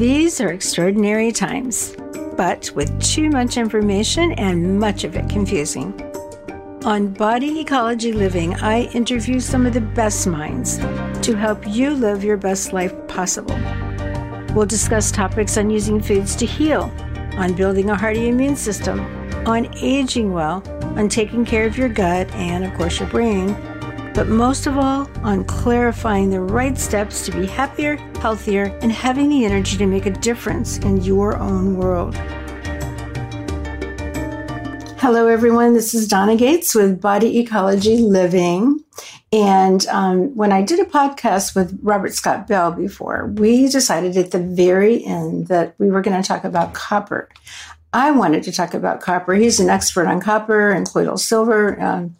These are extraordinary times, but with too much information and much of it confusing. On Body Ecology Living, I interview some of the best minds to help you live your best life possible. We'll discuss topics on using foods to heal, on building a hearty immune system, on aging well, on taking care of your gut, and of course, your brain but most of all, on clarifying the right steps to be happier, healthier, and having the energy to make a difference in your own world. Hello, everyone. This is Donna Gates with Body Ecology Living. And um, when I did a podcast with Robert Scott Bell before, we decided at the very end that we were going to talk about copper. I wanted to talk about copper. He's an expert on copper and colloidal silver. Um,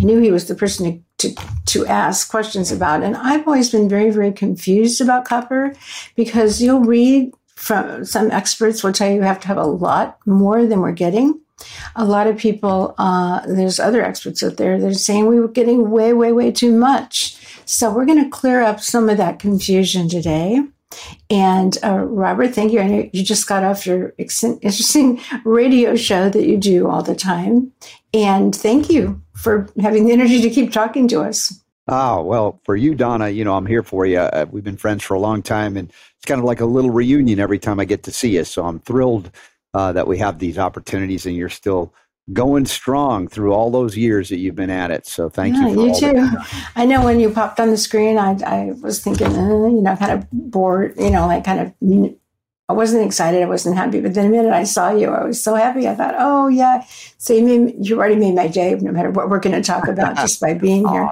I knew he was the person to to, to ask questions about. And I've always been very, very confused about copper because you'll read from some experts will tell you you have to have a lot more than we're getting. A lot of people, uh, there's other experts out there that are saying we were getting way, way, way too much. So we're going to clear up some of that confusion today. And uh, Robert, thank you. I know you just got off your interesting radio show that you do all the time. And thank you for having the energy to keep talking to us. Oh, well, for you, Donna, you know, I'm here for you. Uh, we've been friends for a long time, and it's kind of like a little reunion every time I get to see you. So I'm thrilled uh, that we have these opportunities and you're still going strong through all those years that you've been at it. So thank yeah, you. you too. I know when you popped on the screen, I, I was thinking, uh, you know, kind of bored, you know, like kind of I wasn't excited. I wasn't happy. But then the minute I saw you, I was so happy. I thought, oh, yeah. So you, made, you already made my day, no matter what we're going to talk about, just by being here,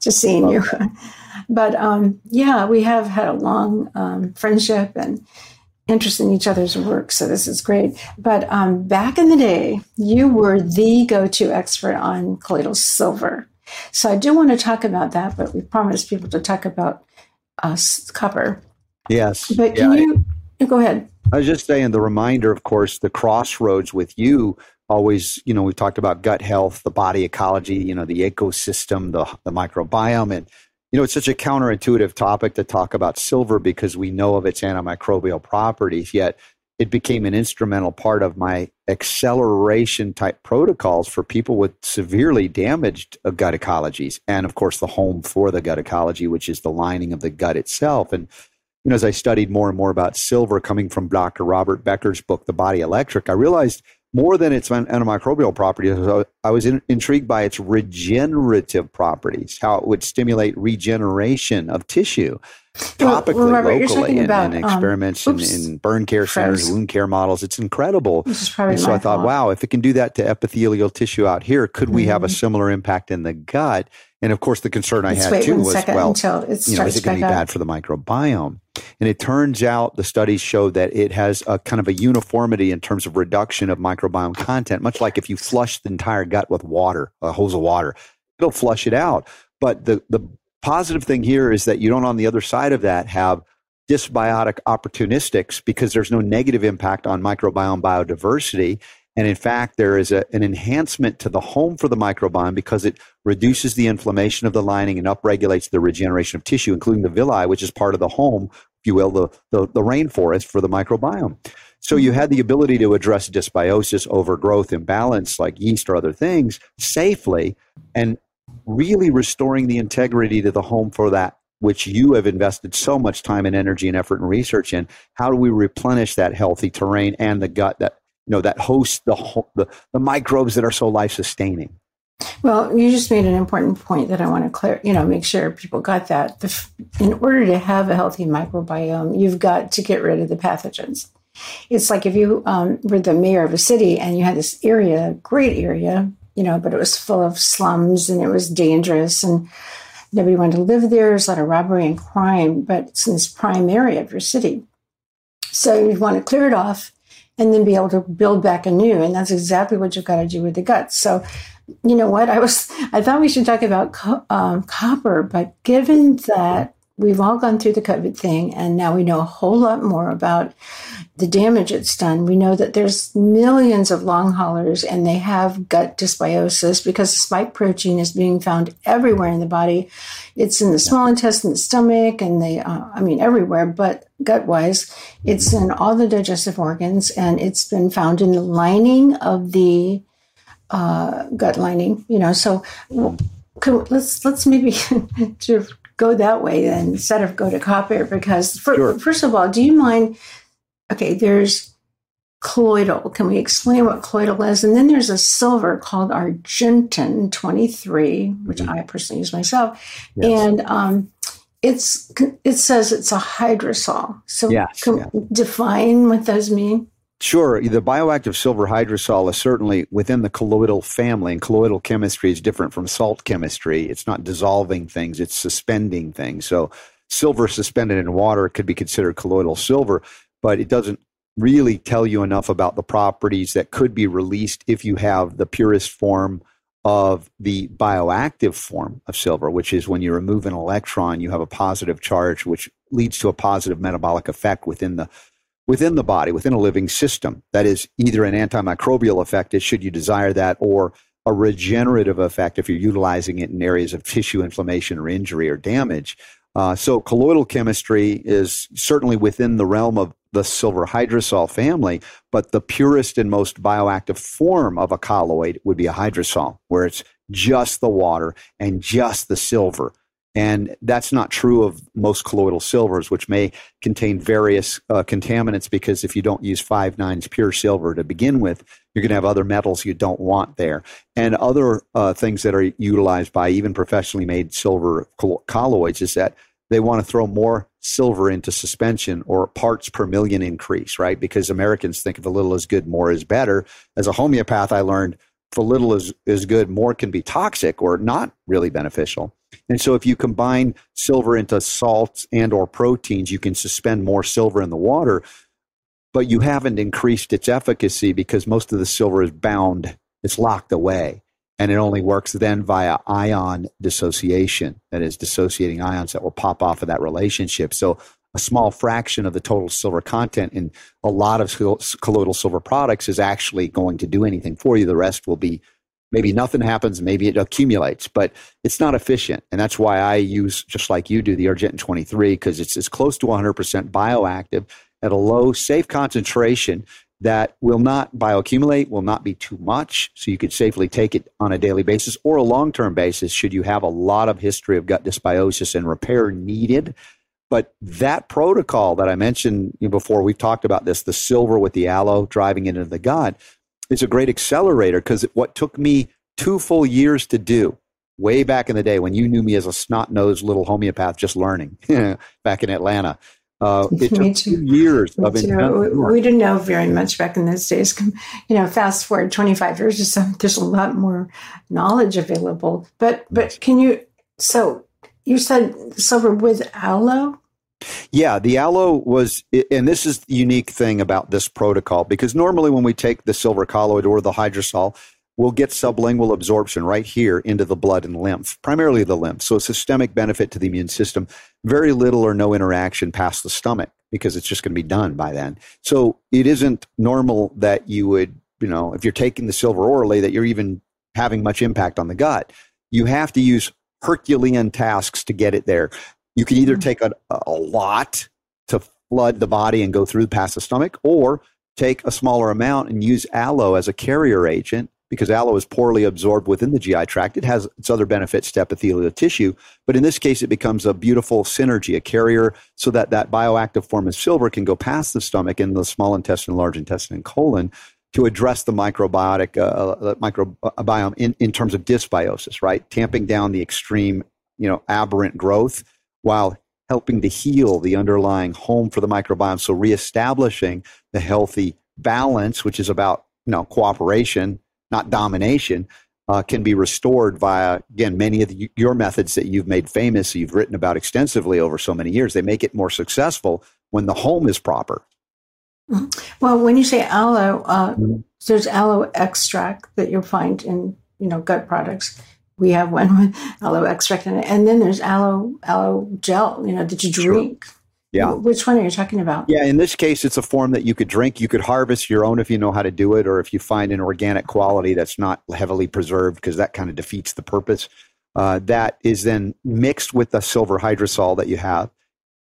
just seeing Love you. But um, yeah, we have had a long um, friendship and interest in each other's work. So this is great. But um, back in the day, you were the go to expert on colloidal silver. So I do want to talk about that, but we promised people to talk about uh, copper. Yes. But can yeah, you Go ahead. I was just saying the reminder, of course, the crossroads with you always, you know, we talked about gut health, the body ecology, you know, the ecosystem, the, the microbiome. And, you know, it's such a counterintuitive topic to talk about silver because we know of its antimicrobial properties, yet it became an instrumental part of my acceleration type protocols for people with severely damaged uh, gut ecologies. And, of course, the home for the gut ecology, which is the lining of the gut itself. And, you know, as I studied more and more about silver coming from Dr. Robert Becker's book, The Body Electric, I realized more than its antimicrobial properties, I was in, intrigued by its regenerative properties, how it would stimulate regeneration of tissue topically, Robert, locally, in, about, in, um, experiments um, in, in, burn care centers, wound care models. It's incredible. and so I thought, fault. wow, if it can do that to epithelial tissue out here, could mm-hmm. we have a mm-hmm. similar impact in the gut? And of course, the concern Let's I had too was, well, you know, is it going to be bad for the microbiome? And it turns out the studies show that it has a kind of a uniformity in terms of reduction of microbiome content, much like if you flush the entire gut with water, a hose of water, it'll flush it out. But the, the positive thing here is that you don't, on the other side of that, have dysbiotic opportunistics because there's no negative impact on microbiome biodiversity. And in fact, there is a, an enhancement to the home for the microbiome because it reduces the inflammation of the lining and upregulates the regeneration of tissue, including the villi, which is part of the home, if you will, the, the, the rainforest for the microbiome. So you had the ability to address dysbiosis, overgrowth, imbalance like yeast or other things safely and really restoring the integrity to the home for that which you have invested so much time and energy and effort and research in. How do we replenish that healthy terrain and the gut that you know that hosts the the, the microbes that are so life sustaining. Well, you just made an important point that I want to clear, you know, make sure people got that. The, in order to have a healthy microbiome, you've got to get rid of the pathogens. It's like if you um, were the mayor of a city and you had this area, great area, you know, but it was full of slums and it was dangerous and nobody wanted to live there. There's a lot of robbery and crime, but it's in this prime area of your city. So you'd want to clear it off and then be able to build back anew. And that's exactly what you've got to do with the gut. So, you know what? I was, I thought we should talk about co- um, copper, but given that we've all gone through the COVID thing, and now we know a whole lot more about the damage it's done. We know that there's millions of long haulers, and they have gut dysbiosis because the spike protein is being found everywhere in the body. It's in the small intestine, the stomach, and the uh, I mean everywhere, but gut wise, it's in all the digestive organs, and it's been found in the lining of the uh, gut lining. You know, so. let's let's maybe to go that way then instead of go to copper because for, sure. first of all, do you mind? Okay, there's colloidal. Can we explain what colloidal is? And then there's a silver called Argentyn 23, which mm-hmm. I personally use myself. Yes. And um, it's it says it's a hydrosol. So yes, can yeah. define what those mean? Sure. The bioactive silver hydrosol is certainly within the colloidal family, and colloidal chemistry is different from salt chemistry. It's not dissolving things, it's suspending things. So, silver suspended in water could be considered colloidal silver, but it doesn't really tell you enough about the properties that could be released if you have the purest form of the bioactive form of silver, which is when you remove an electron, you have a positive charge, which leads to a positive metabolic effect within the within the body, within a living system. That is either an antimicrobial effect, should you desire that, or a regenerative effect if you're utilizing it in areas of tissue inflammation or injury or damage. Uh, so, colloidal chemistry is certainly within the realm of the silver hydrosol family, but the purest and most bioactive form of a colloid would be a hydrosol, where it's just the water and just the silver. And that's not true of most colloidal silvers, which may contain various uh, contaminants because if you don't use five nines pure silver to begin with, you're going to have other metals you don't want there. And other uh, things that are utilized by even professionally made silver colloids is that they want to throw more silver into suspension or parts per million increase, right? Because Americans think of a little as good, more is better. As a homeopath, I learned a little is, is good, more can be toxic or not really beneficial. And so if you combine silver into salts and or proteins, you can suspend more silver in the water, but you haven't increased its efficacy because most of the silver is bound, it's locked away. And it only works then via ion dissociation, that is, dissociating ions that will pop off of that relationship. So a small fraction of the total silver content in a lot of colloidal silver products is actually going to do anything for you. The rest will be maybe nothing happens, maybe it accumulates, but it's not efficient. And that's why I use, just like you do, the Argentyn 23, because it's as close to 100% bioactive at a low, safe concentration that will not bioaccumulate, will not be too much. So you could safely take it on a daily basis or a long term basis should you have a lot of history of gut dysbiosis and repair needed. But that protocol that I mentioned before, we've talked about this the silver with the aloe driving it into the gut is a great accelerator because what took me two full years to do way back in the day when you knew me as a snot nosed little homeopath just learning back in Atlanta. Uh, it took two years of intense We didn't know very much back in those days. You know, fast forward 25 years or so, there's a lot more knowledge available. But but can you? So you said silver with aloe. Yeah, the aloe was, and this is the unique thing about this protocol because normally when we take the silver colloid or the hydrosol, we'll get sublingual absorption right here into the blood and lymph, primarily the lymph. So, a systemic benefit to the immune system, very little or no interaction past the stomach because it's just going to be done by then. So, it isn't normal that you would, you know, if you're taking the silver orally, that you're even having much impact on the gut. You have to use Herculean tasks to get it there. You can either mm-hmm. take a, a lot to flood the body and go through past the stomach, or take a smaller amount and use aloe as a carrier agent because aloe is poorly absorbed within the GI tract. It has its other benefits to epithelial tissue, but in this case, it becomes a beautiful synergy, a carrier, so that that bioactive form of silver can go past the stomach in the small intestine, large intestine, and colon to address the microbiotic uh, uh microbiome in, in terms of dysbiosis, right? Tamping down the extreme, you know, aberrant growth while helping to heal the underlying home for the microbiome. So reestablishing the healthy balance, which is about you know cooperation, not domination, uh, can be restored via again many of the, your methods that you've made famous, you've written about extensively over so many years. They make it more successful when the home is proper. Mm-hmm. Well, when you say aloe, uh, mm-hmm. there's aloe extract that you'll find in you know gut products we have one with aloe extract in it, and then there's aloe aloe gel. You know, that you drink. Sure. Yeah. Which one are you talking about? Yeah, in this case, it's a form that you could drink. You could harvest your own if you know how to do it, or if you find an organic quality that's not heavily preserved, because that kind of defeats the purpose. Uh, that is then mixed with the silver hydrosol that you have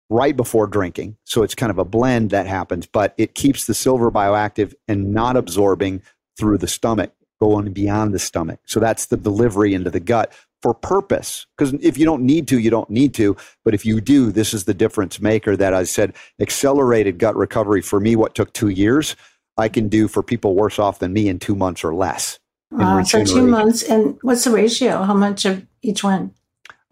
right before drinking. So it's kind of a blend that happens, but it keeps the silver bioactive and not absorbing through the stomach, going beyond the stomach. So that's the delivery into the gut for purpose. Because if you don't need to, you don't need to. But if you do, this is the difference maker that I said accelerated gut recovery for me, what took two years, I can do for people worse off than me in two months or less. Wow, so two months. And what's the ratio? How much of each one?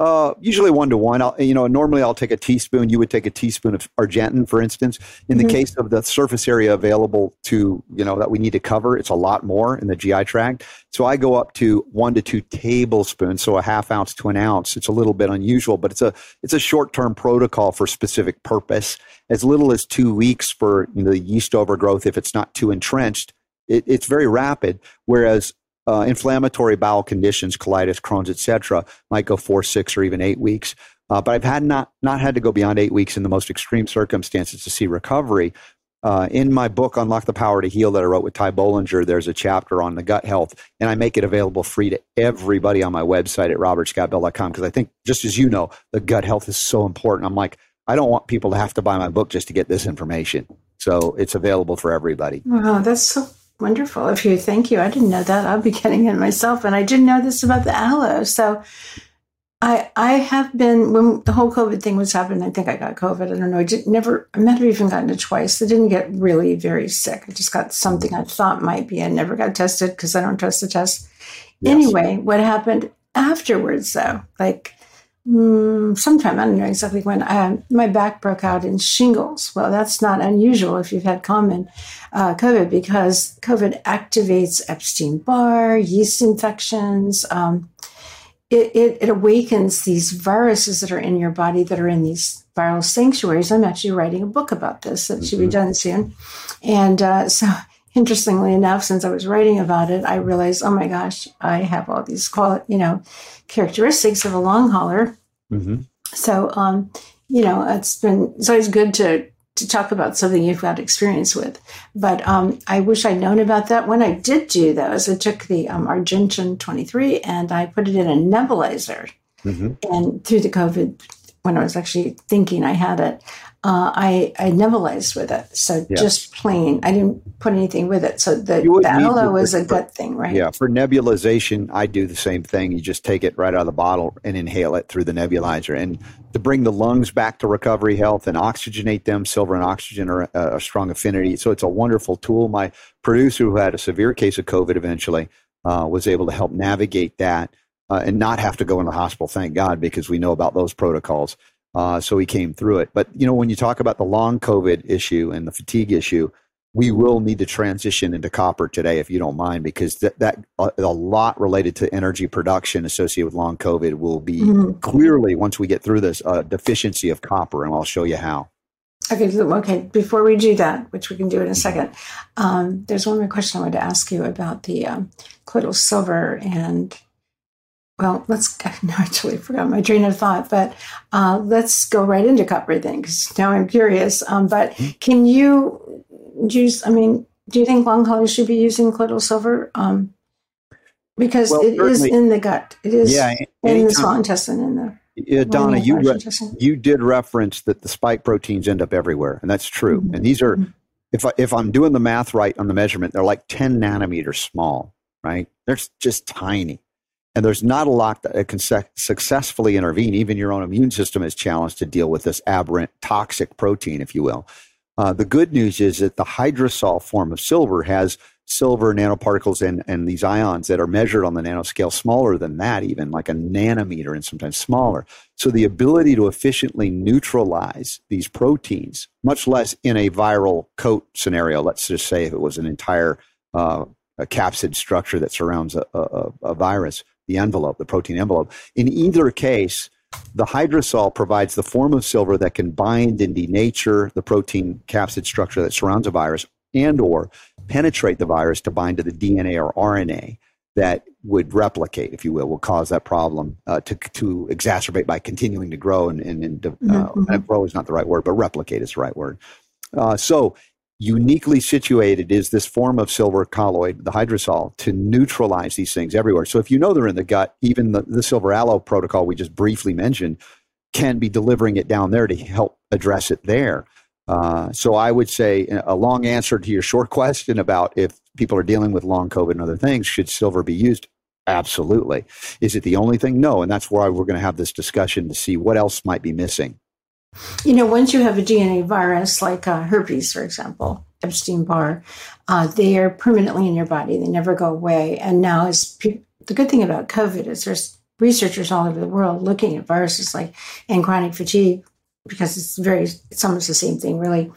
Uh, usually one to one. I'll, you know, normally I'll take a teaspoon. You would take a teaspoon of Argentyn, for instance. In the mm-hmm. case of the surface area available to, you know, that we need to cover, it's a lot more in the GI tract. So I go up to one to two tablespoons, so a half ounce to an ounce. It's a little bit unusual, but it's a it's a short term protocol for specific purpose. As little as two weeks for you know, the yeast overgrowth, if it's not too entrenched. It, it's very rapid. Whereas uh, inflammatory bowel conditions, colitis, Crohn's, etc., might go four, six, or even eight weeks. Uh, but I've had not not had to go beyond eight weeks in the most extreme circumstances to see recovery. Uh, in my book, Unlock the Power to Heal, that I wrote with Ty Bollinger, there's a chapter on the gut health, and I make it available free to everybody on my website at robertscottbell.com because I think, just as you know, the gut health is so important. I'm like, I don't want people to have to buy my book just to get this information. So it's available for everybody. Wow, that's so Wonderful of you. Thank you. I didn't know that. I'll be getting it myself. And I didn't know this about the aloe. So I I have been when the whole COVID thing was happening, I think I got COVID. I don't know. I did never I might have even gotten it twice. I didn't get really very sick. I just got something I thought might be. I never got tested because I don't trust the test. Yes. Anyway, what happened afterwards though, like mm, sometime, I don't know exactly when, uh, my back broke out in shingles. Well, that's not unusual if you've had common uh, COVID because COVID activates Epstein Barr, yeast infections. Um, it, it, it, awakens these viruses that are in your body that are in these viral sanctuaries. I'm actually writing a book about this that mm-hmm. should be mm-hmm. done soon. And uh, so, interestingly enough, since I was writing about it, I realized, oh my gosh, I have all these, quali- you know, characteristics of a long hauler. Mm-hmm. So, um, you know, it's been it's always good to to talk about something you've got experience with. But um, I wish I'd known about that. When I did do those, I took the um, Argentyn 23 and I put it in a nebulizer. Mm-hmm. And through the COVID, when I was actually thinking I had it, uh, I, I nebulized with it. So yeah. just plain, I didn't put anything with it. So the, the aloe is a good thing, right? Yeah. For nebulization, I do the same thing. You just take it right out of the bottle and inhale it through the nebulizer. And to bring the lungs back to recovery health and oxygenate them, silver and oxygen are a, a strong affinity. So it's a wonderful tool. My producer, who had a severe case of COVID eventually, uh, was able to help navigate that. Uh, and not have to go in the hospital, thank God, because we know about those protocols. Uh, so he came through it. But you know, when you talk about the long COVID issue and the fatigue issue, we will need to transition into copper today, if you don't mind, because that, that a, a lot related to energy production associated with long COVID will be mm-hmm. clearly once we get through this a deficiency of copper, and I'll show you how. Okay, okay. Before we do that, which we can do in a second, um, there's one more question I wanted to ask you about the um, colloidal silver and well, let's no, actually forgot my train of thought, but uh, let's go right into copper then, because now I'm curious. Um, but mm-hmm. can you use? I mean, do you think long haulers should be using colloidal silver? Um, because well, it is in the gut. It is yeah, in the small intestine. In the yeah, Donna, you re- you did reference that the spike proteins end up everywhere, and that's true. Mm-hmm. And these are, mm-hmm. if I, if I'm doing the math right on the measurement, they're like 10 nanometers small, right? They're just tiny. And there's not a lot that can successfully intervene. Even your own immune system is challenged to deal with this aberrant toxic protein, if you will. Uh, the good news is that the hydrosol form of silver has silver nanoparticles and, and these ions that are measured on the nanoscale smaller than that, even like a nanometer and sometimes smaller. So the ability to efficiently neutralize these proteins, much less in a viral coat scenario, let's just say if it was an entire uh, capsid structure that surrounds a, a, a virus, the envelope, the protein envelope. In either case, the hydrosol provides the form of silver that can bind and denature the protein capsid structure that surrounds a virus and or penetrate the virus to bind to the DNA or RNA. that would replicate, if you will, will cause that problem uh, to to exacerbate by continuing to grow and and, and uh, mm-hmm. grow is not the right word, but replicate is the right word. Uh, so uniquely situated is this form of silver colloid, the hydrosol, to neutralize these things everywhere. So if you know they're in the gut, even the, the silver aloe protocol we just briefly mentioned can be delivering it down there to help address it there. Uh, so I would say a long answer to your short question about if people are dealing with long COVID and other things, should silver be used? Absolutely. Is it the only thing? No. And that's why we're going to have this discussion to see what else might be missing. You know, once you have a DNA virus like uh, herpes, for example, Epstein Barr, uh, they are permanently in your body. They never go away. And now, as pe- the good thing about COVID is there's researchers all over the world looking at viruses like and chronic fatigue because it's very it's almost the same thing, really.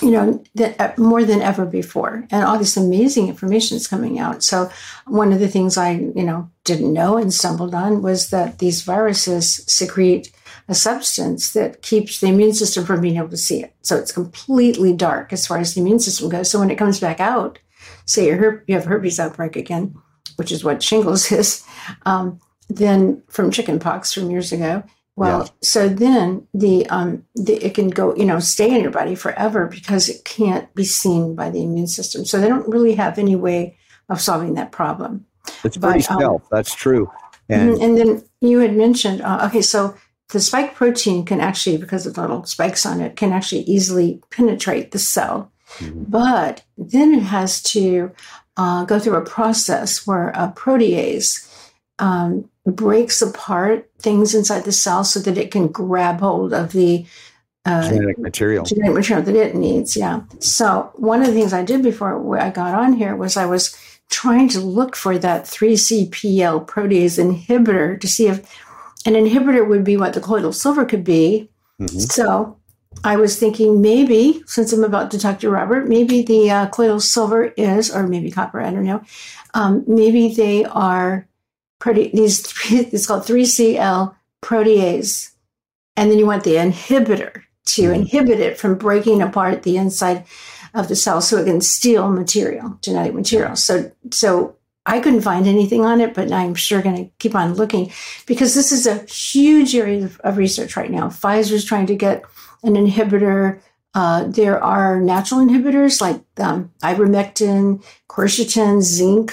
You know, that, uh, more than ever before, and all this amazing information is coming out. So, one of the things I, you know, didn't know and stumbled on was that these viruses secrete a substance that keeps the immune system from being able to see it. So it's completely dark as far as the immune system goes. So when it comes back out, say you have herpes outbreak again, which is what shingles is, um, then from chickenpox from years ago. Well, yeah. so then the, um, the it can go, you know, stay in your body forever because it can't be seen by the immune system. So they don't really have any way of solving that problem. It's pretty but, stealth. Um, That's true. And, and then you had mentioned, uh, okay, so the spike protein can actually, because of the little spikes on it, can actually easily penetrate the cell. Mm-hmm. But then it has to uh, go through a process where a protease um, breaks apart things inside the cell so that it can grab hold of the uh, genetic material. Genetic material that it needs, yeah. So one of the things I did before I got on here was I was trying to look for that 3CPL protease inhibitor to see if an inhibitor would be what the colloidal silver could be. Mm-hmm. So I was thinking maybe, since I'm about to talk to Robert, maybe the uh, colloidal silver is, or maybe copper, I don't know. Um, maybe they are pretty, these, it's called 3CL protease. And then you want the inhibitor to mm-hmm. inhibit it from breaking apart the inside of the cell so it can steal material, genetic material. So, so I couldn't find anything on it, but I'm sure going to keep on looking because this is a huge area of, of research right now. Pfizer's trying to get an inhibitor. Uh, there are natural inhibitors like um, ivermectin, quercetin, zinc,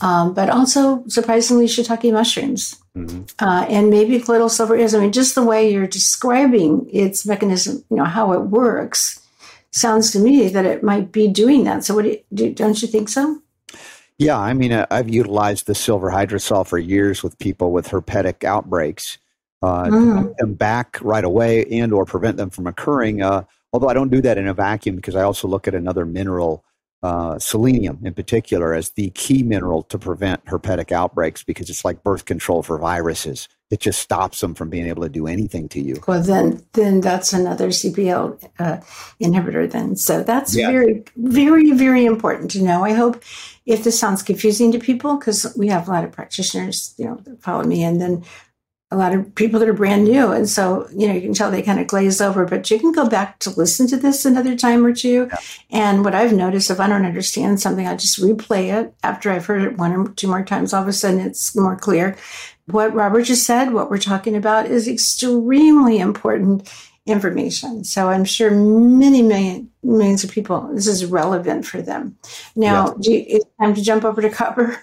um, but also surprisingly shiitake mushrooms. Mm-hmm. Uh, and maybe colloidal silver is. I mean, just the way you're describing its mechanism, you know, how it works, sounds to me that it might be doing that. So, what do you, don't you think so? Yeah, I mean, uh, I've utilized the silver hydrosol for years with people with herpetic outbreaks uh, mm. to them back right away and or prevent them from occurring. Uh, although I don't do that in a vacuum because I also look at another mineral uh, selenium in particular as the key mineral to prevent herpetic outbreaks because it's like birth control for viruses. It just stops them from being able to do anything to you. Well, then, then that's another CPL uh, inhibitor. Then, so that's yeah. very, very, very important to know. I hope if this sounds confusing to people, because we have a lot of practitioners, you know, that follow me, and then a lot of people that are brand new. And so, you know, you can tell they kind of glaze over, but you can go back to listen to this another time or two. Yeah. And what I've noticed, if I don't understand something, I just replay it after I've heard it one or two more times. All of a sudden, it's more clear. What Robert just said, what we're talking about, is extremely important information. So I'm sure many million millions of people, this is relevant for them. Now, yeah. you, it's time to jump over to copper.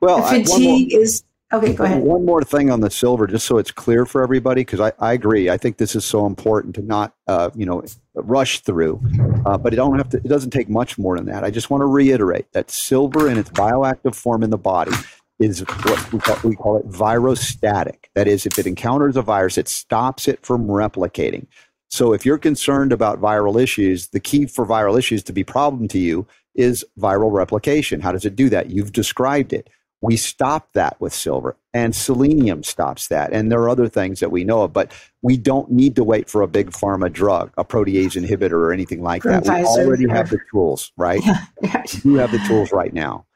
Well, fatigue I, is Okay, go ahead. One more thing on the silver, just so it's clear for everybody, because I, I agree. I think this is so important to not, uh, you know, rush through. Uh, but it don't have to. It doesn't take much more than that. I just want to reiterate that silver in its bioactive form in the body is what we call, we call it virostatic. That is, if it encounters a virus, it stops it from replicating. So if you're concerned about viral issues, the key for viral issues to be problem to you is viral replication. How does it do that? You've described it. We stop that with silver, and selenium stops that. And there are other things that we know of, but we don't need to wait for a big pharma drug, a protease inhibitor, or anything like From that. Pfizer, we already have the tools, right? Yeah. we have the tools right now.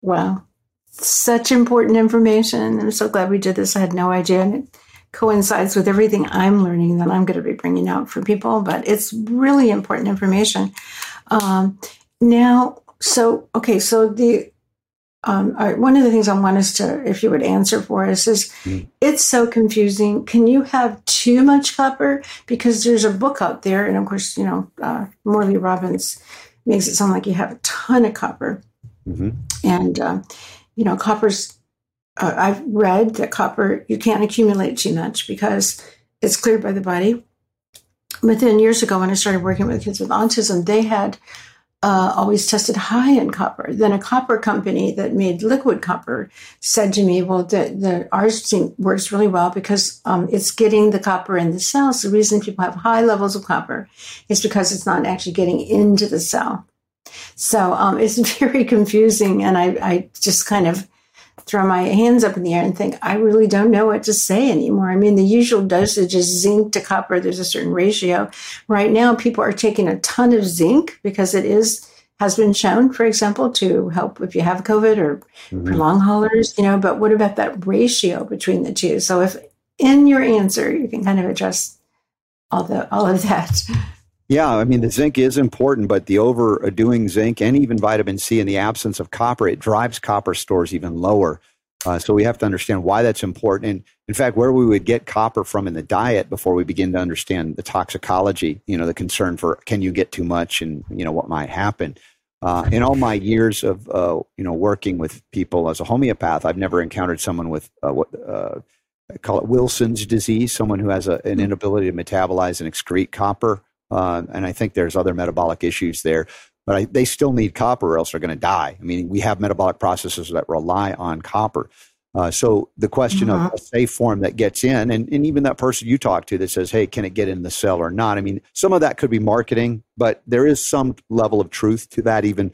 Wow. Such important information. I'm so glad we did this. I had no idea. And it coincides with everything I'm learning that I'm going to be bringing out for people, but it's really important information. Um, now, so, okay, so the um, one of the things I want us to, if you would answer for us, is mm. it's so confusing. Can you have too much copper? Because there's a book out there, and of course, you know, uh, Morley Robbins makes it sound like you have a ton of copper. Mm-hmm. And, uh, you know, copper's, uh, I've read that copper, you can't accumulate too much because it's cleared by the body. But then years ago, when I started working with kids with autism, they had uh, always tested high in copper. Then a copper company that made liquid copper said to me, "Well, the, the ours works really well because um, it's getting the copper in the cells. The reason people have high levels of copper is because it's not actually getting into the cell. So um, it's very confusing, and I, I just kind of throw my hands up in the air and think, I really don't know what to say anymore. I mean, the usual dosage is zinc to copper, there's a certain ratio. Right now, people are taking a ton of zinc because it is has been shown, for example, to help if you have COVID or mm-hmm. for long haulers, you know, but what about that ratio between the two? So if in your answer you can kind of address all the all of that. Yeah, I mean, the zinc is important, but the overdoing zinc and even vitamin C in the absence of copper, it drives copper stores even lower. Uh, so we have to understand why that's important. And in fact, where we would get copper from in the diet before we begin to understand the toxicology, you know, the concern for can you get too much and, you know, what might happen. Uh, in all my years of, uh, you know, working with people as a homeopath, I've never encountered someone with uh, what uh, I call it Wilson's disease, someone who has a, an inability to metabolize and excrete copper. Uh, and I think there's other metabolic issues there. But I, they still need copper or else they're going to die. I mean, we have metabolic processes that rely on copper. Uh, so the question mm-hmm. of a safe form that gets in, and, and even that person you talk to that says, hey, can it get in the cell or not? I mean, some of that could be marketing, but there is some level of truth to that. Even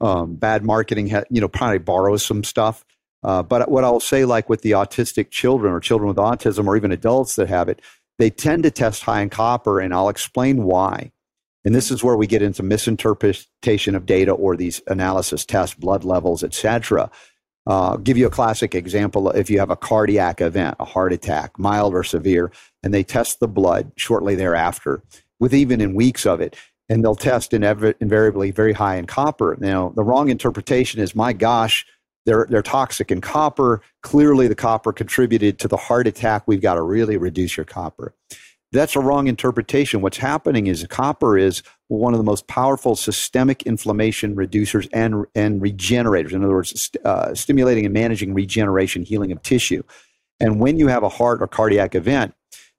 um, bad marketing, ha- you know, probably borrows some stuff. Uh, but what I'll say, like with the autistic children or children with autism or even adults that have it, they tend to test high in copper, and I'll explain why. And this is where we get into misinterpretation of data or these analysis tests, blood levels, etc. Uh, give you a classic example. If you have a cardiac event, a heart attack, mild or severe, and they test the blood shortly thereafter, with even in weeks of it, and they'll test invariably very high in copper. Now, the wrong interpretation is, my gosh, they're, they're toxic in copper. Clearly, the copper contributed to the heart attack. We've got to really reduce your copper. That's a wrong interpretation. What's happening is copper is one of the most powerful systemic inflammation reducers and, and regenerators. In other words, uh, stimulating and managing regeneration, healing of tissue. And when you have a heart or cardiac event,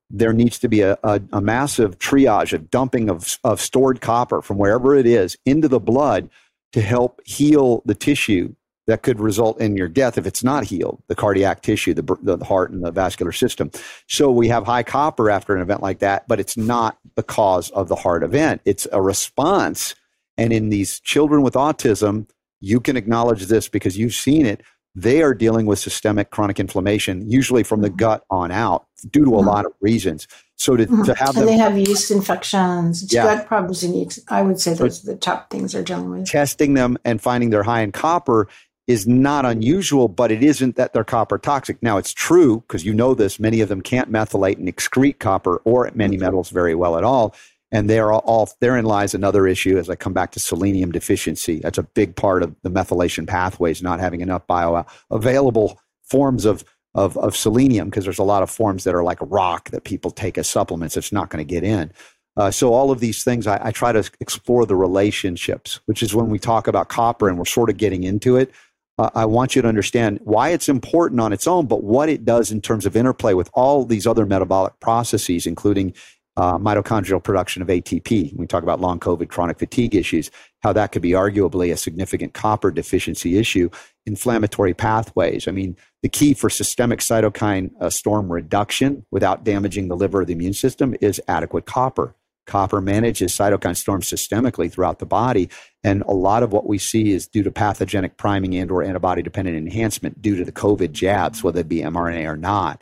there needs to be a, a, a massive triage, a dumping of, of stored copper from wherever it is into the blood to help heal the tissue that could result in your death if it's not healed, the cardiac tissue, the, the heart, and the vascular system. So we have high copper after an event like that, but it's not the cause of the heart event. It's a response. And in these children with autism, you can acknowledge this because you've seen it. They are dealing with systemic chronic inflammation, usually from the gut on out, due to a mm-hmm. lot of reasons. So to, mm-hmm. to have and them, they have yeast infections, yeah. gut problems, and I would say those are the top things they're dealing with. Testing them and finding they're high in copper is not unusual, but it isn't that they're copper toxic. Now, it's true because you know this, many of them can't methylate and excrete copper or many mm-hmm. metals very well at all. And they're all, therein lies another issue as I come back to selenium deficiency. That's a big part of the methylation pathways, not having enough bioavailable forms of, of, of selenium, because there's a lot of forms that are like rock that people take as supplements. It's not going to get in. Uh, so all of these things, I, I, try to explore the relationships, which is when we talk about copper and we're sort of getting into it I want you to understand why it's important on its own, but what it does in terms of interplay with all these other metabolic processes, including uh, mitochondrial production of ATP. We talk about long COVID chronic fatigue issues, how that could be arguably a significant copper deficiency issue, inflammatory pathways. I mean, the key for systemic cytokine uh, storm reduction without damaging the liver or the immune system is adequate copper. Copper manages cytokine storms systemically throughout the body, and a lot of what we see is due to pathogenic priming and/or antibody-dependent enhancement due to the COVID jabs, whether it be mRNA or not,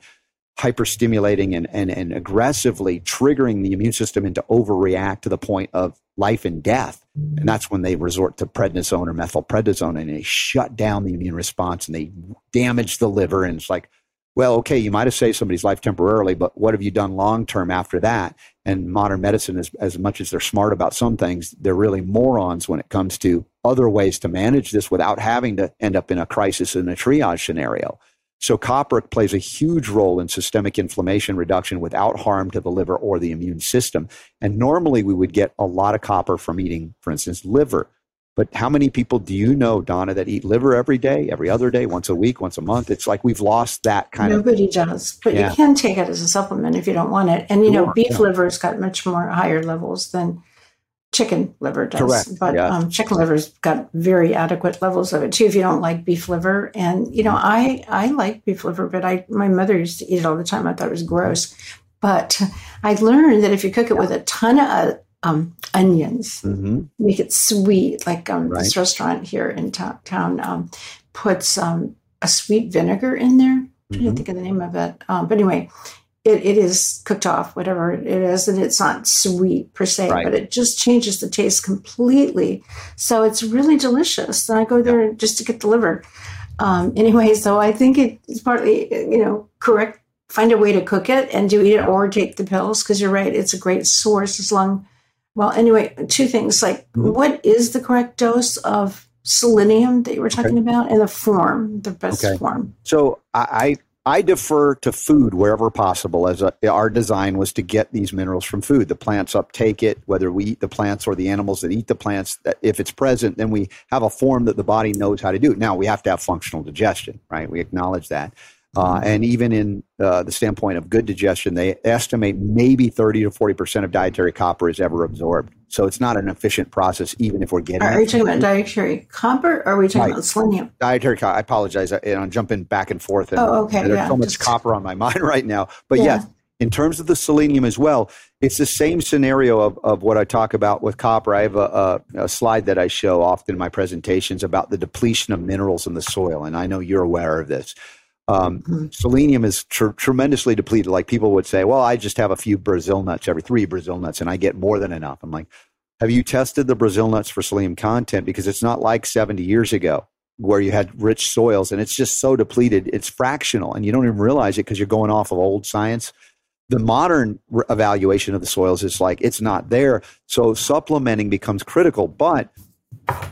hyperstimulating and, and, and aggressively triggering the immune system into overreact to the point of life and death. And that's when they resort to prednisone or methylprednisone and they shut down the immune response and they damage the liver, and it's like well, okay, you might have saved somebody's life temporarily, but what have you done long term after that? And modern medicine, is, as much as they're smart about some things, they're really morons when it comes to other ways to manage this without having to end up in a crisis in a triage scenario. So, copper plays a huge role in systemic inflammation reduction without harm to the liver or the immune system. And normally, we would get a lot of copper from eating, for instance, liver. But how many people do you know, Donna, that eat liver every day, every other day, once a week, once a month? It's like we've lost that kind Nobody of. Nobody does, but yeah. you can take it as a supplement if you don't want it. And you sure, know, beef yeah. liver's got much more higher levels than chicken liver does. Correct. But yeah. um, chicken liver's got very adequate levels of it too. If you don't like beef liver, and you know, I I like beef liver, but I my mother used to eat it all the time. I thought it was gross. But I learned that if you cook it with a ton of um, onions, mm-hmm. make it sweet. Like um, right. this restaurant here in ta- town um, puts um, a sweet vinegar in there. Mm-hmm. I didn't think of the name of it. Um, but anyway, it, it is cooked off, whatever it is, and it's not sweet per se, right. but it just changes the taste completely. So it's really delicious. And I go there just to get the liver. Um, anyway, so I think it's partly, you know, correct. Find a way to cook it and do eat it or take the pills because you're right. It's a great source as long well, anyway, two things like mm-hmm. what is the correct dose of selenium that you were talking okay. about and the form, the best okay. form? So I, I defer to food wherever possible as a, our design was to get these minerals from food. The plants uptake it, whether we eat the plants or the animals that eat the plants. That if it's present, then we have a form that the body knows how to do. Now we have to have functional digestion, right? We acknowledge that. Uh, and even in uh, the standpoint of good digestion, they estimate maybe 30 to 40% of dietary copper is ever absorbed. So it's not an efficient process, even if we're getting Are, are you talking about dietary copper or are we talking right. about selenium? Dietary copper. I apologize. I, am jumping back and forth. And, oh, okay. And there's yeah, so much just... copper on my mind right now. But yeah. yes, in terms of the selenium as well, it's the same scenario of, of what I talk about with copper. I have a, a, a, slide that I show often in my presentations about the depletion of minerals in the soil, and I know you're aware of this. Um, mm-hmm. Selenium is tr- tremendously depleted. Like people would say, well, I just have a few Brazil nuts, every three Brazil nuts, and I get more than enough. I'm like, have you tested the Brazil nuts for selenium content? Because it's not like 70 years ago where you had rich soils and it's just so depleted. It's fractional and you don't even realize it because you're going off of old science. The modern re- evaluation of the soils is like it's not there. So supplementing becomes critical. But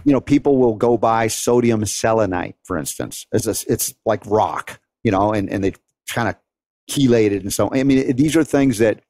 you know, people will go buy sodium selenite, for instance. It's, a, it's like rock you know, and, and they kind of chelated and so I mean, these are things that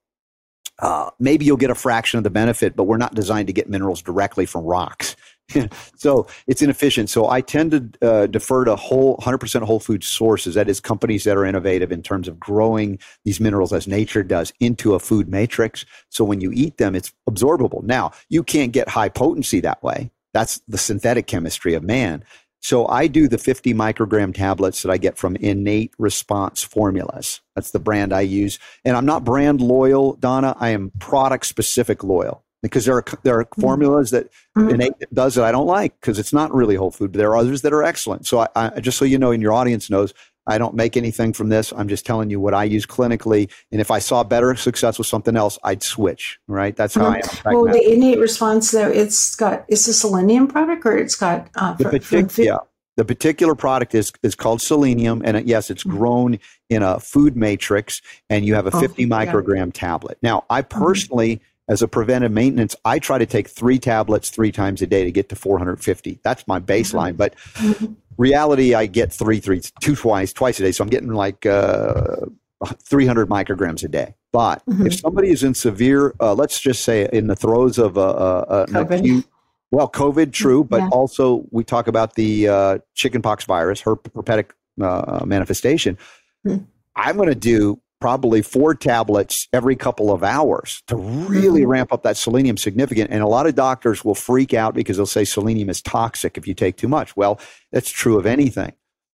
uh, maybe you'll get a fraction of the benefit, but we're not designed to get minerals directly from rocks. so it's inefficient. So I tend to uh, defer to whole 100% whole food sources. That is, companies that are innovative in terms of growing these minerals as nature does into a food matrix. So when you eat them, it's absorbable. Now you can't get high potency that way. That's the synthetic chemistry of man. So I do the 50 microgram tablets that I get from Innate Response Formulas. That's the brand I use. And I'm not brand loyal, Donna. I am product specific loyal because there are there are mm-hmm. formulas that mm-hmm. Innate does that I don't like because it's not really whole food. But there are others that are excellent. So I, I, just so you know, and your audience knows, I don't make anything from this. I'm just telling you what I use clinically. And if I saw better success with something else, I'd switch. Right? That's how mm-hmm. I am. Well, the innate response though, it's got it's a selenium product or it's got uh, the partic- yeah. The particular product is, is called selenium, and it, yes, it's mm-hmm. grown in a food matrix, and you have a 50 oh, microgram yeah. tablet. Now, I mm-hmm. personally, mm-hmm. as a preventive maintenance, I try to take three tablets three times a day to get to 450. That's my baseline. Mm-hmm. But mm-hmm reality, I get three, three, two twice, twice a day. So I'm getting like uh, 300 micrograms a day. But mm-hmm. if somebody is in severe, uh, let's just say in the throes of a, a, an acute, well, COVID, true, but yeah. also we talk about the uh, chickenpox virus, her herpetic uh, manifestation. Mm-hmm. I'm going to do probably four tablets every couple of hours to really mm-hmm. ramp up that selenium significant. And a lot of doctors will freak out because they'll say selenium is toxic if you take too much. Well, that's true of anything.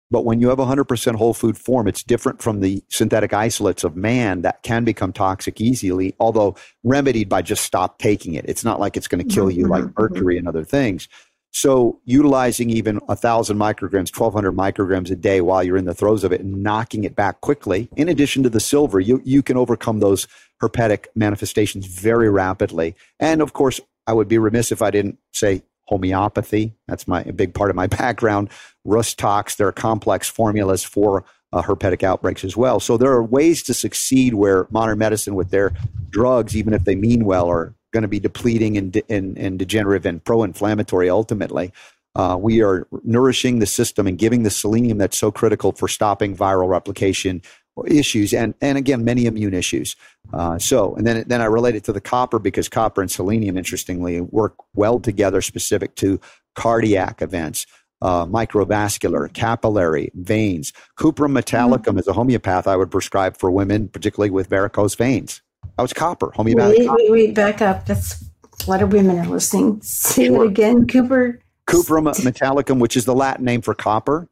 But when you have 100% whole food form, it's different from the synthetic isolates of man that can become toxic easily, although remedied by just stop taking it. It's not like it's going to kill you like mm-hmm. mercury and other things. So utilizing even a thousand micrograms, 1200 micrograms a day while you're in the throes of it and knocking it back quickly, in addition to the silver, you, you can overcome those herpetic manifestations very rapidly. And of course, I would be remiss if I didn't say homeopathy. That's my a big part of my background. Rhus tox, there are complex formulas for uh, herpetic outbreaks as well. So there are ways to succeed where modern medicine, with their drugs, even if they mean well, are going to be depleting and, and, and degenerative and pro-inflammatory ultimately. Uh, we are nourishing the system and giving the selenium that's so critical for stopping viral replication issues and, and again many immune issues uh, so and then then i relate it to the copper because copper and selenium interestingly work well together specific to cardiac events uh, microvascular capillary veins cuprum metallicum mm-hmm. is a homeopath i would prescribe for women particularly with varicose veins that was copper homeopathic wait, wait, wait back up that's a lot of women are listening say sure. it again cooper Cuprum metallicum, which is the Latin name for copper.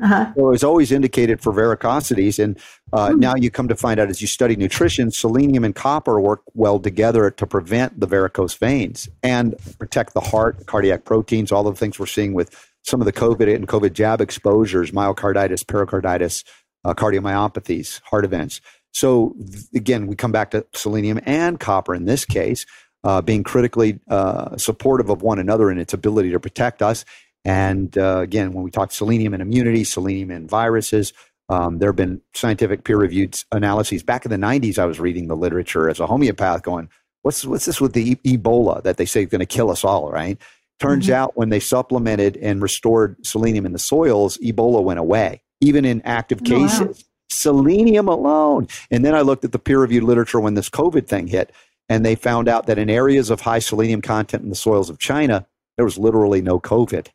Uh-huh. So it was always indicated for varicosities. And uh, hmm. now you come to find out as you study nutrition, selenium and copper work well together to prevent the varicose veins and protect the heart, cardiac proteins, all the things we're seeing with some of the COVID and COVID jab exposures, myocarditis, pericarditis, uh, cardiomyopathies, heart events. So again, we come back to selenium and copper in this case uh, being critically uh, supportive of one another in its ability to protect us. And uh, again, when we talk selenium and immunity, selenium and viruses, um, there have been scientific peer reviewed analyses. Back in the 90s, I was reading the literature as a homeopath going, what's, what's this with the e- Ebola that they say is going to kill us all, right? Turns mm-hmm. out when they supplemented and restored selenium in the soils, Ebola went away, even in active cases. Oh, wow. Selenium alone. And then I looked at the peer reviewed literature when this COVID thing hit, and they found out that in areas of high selenium content in the soils of China, there was literally no COVID.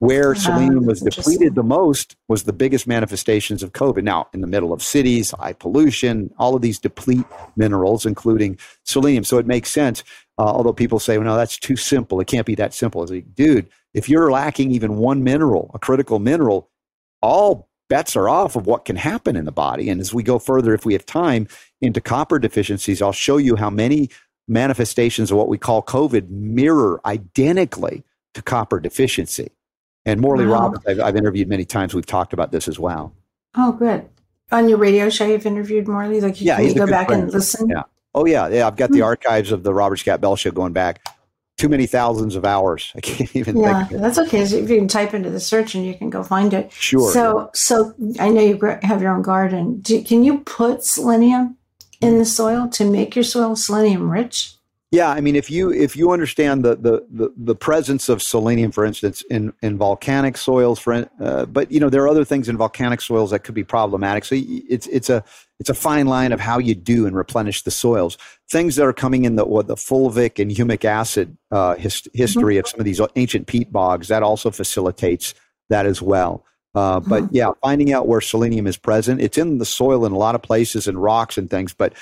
Where selenium was depleted the most was the biggest manifestations of COVID. Now, in the middle of cities, high pollution, all of these deplete minerals, including selenium. So it makes sense. Uh, although people say, well, no, that's too simple. It can't be that simple. It's like, dude, if you're lacking even one mineral, a critical mineral, all bets are off of what can happen in the body. And as we go further, if we have time into copper deficiencies, I'll show you how many manifestations of what we call COVID mirror identically to copper deficiency. And Morley wow. Robbins, I've, I've, interviewed many times. We've talked about this as well. Oh, good. On your radio show, you've interviewed Morley. Like, you, yeah, can you go back friend. and listen? Yeah. Oh, yeah. Yeah. I've got the hmm. archives of the Robert Scott Bell show going back too many thousands of hours. I can't even. Yeah, that's okay. So if you can type into the search and you can go find it. Sure. So, yeah. so I know you have your own garden. Do, can you put selenium in the soil to make your soil selenium rich? Yeah, I mean, if you if you understand the the the, the presence of selenium, for instance, in in volcanic soils, for uh, but you know there are other things in volcanic soils that could be problematic. So it's it's a it's a fine line of how you do and replenish the soils. Things that are coming in the what the fulvic and humic acid uh, his, history mm-hmm. of some of these ancient peat bogs that also facilitates that as well. Uh, but mm-hmm. yeah, finding out where selenium is present, it's in the soil in a lot of places and rocks and things. But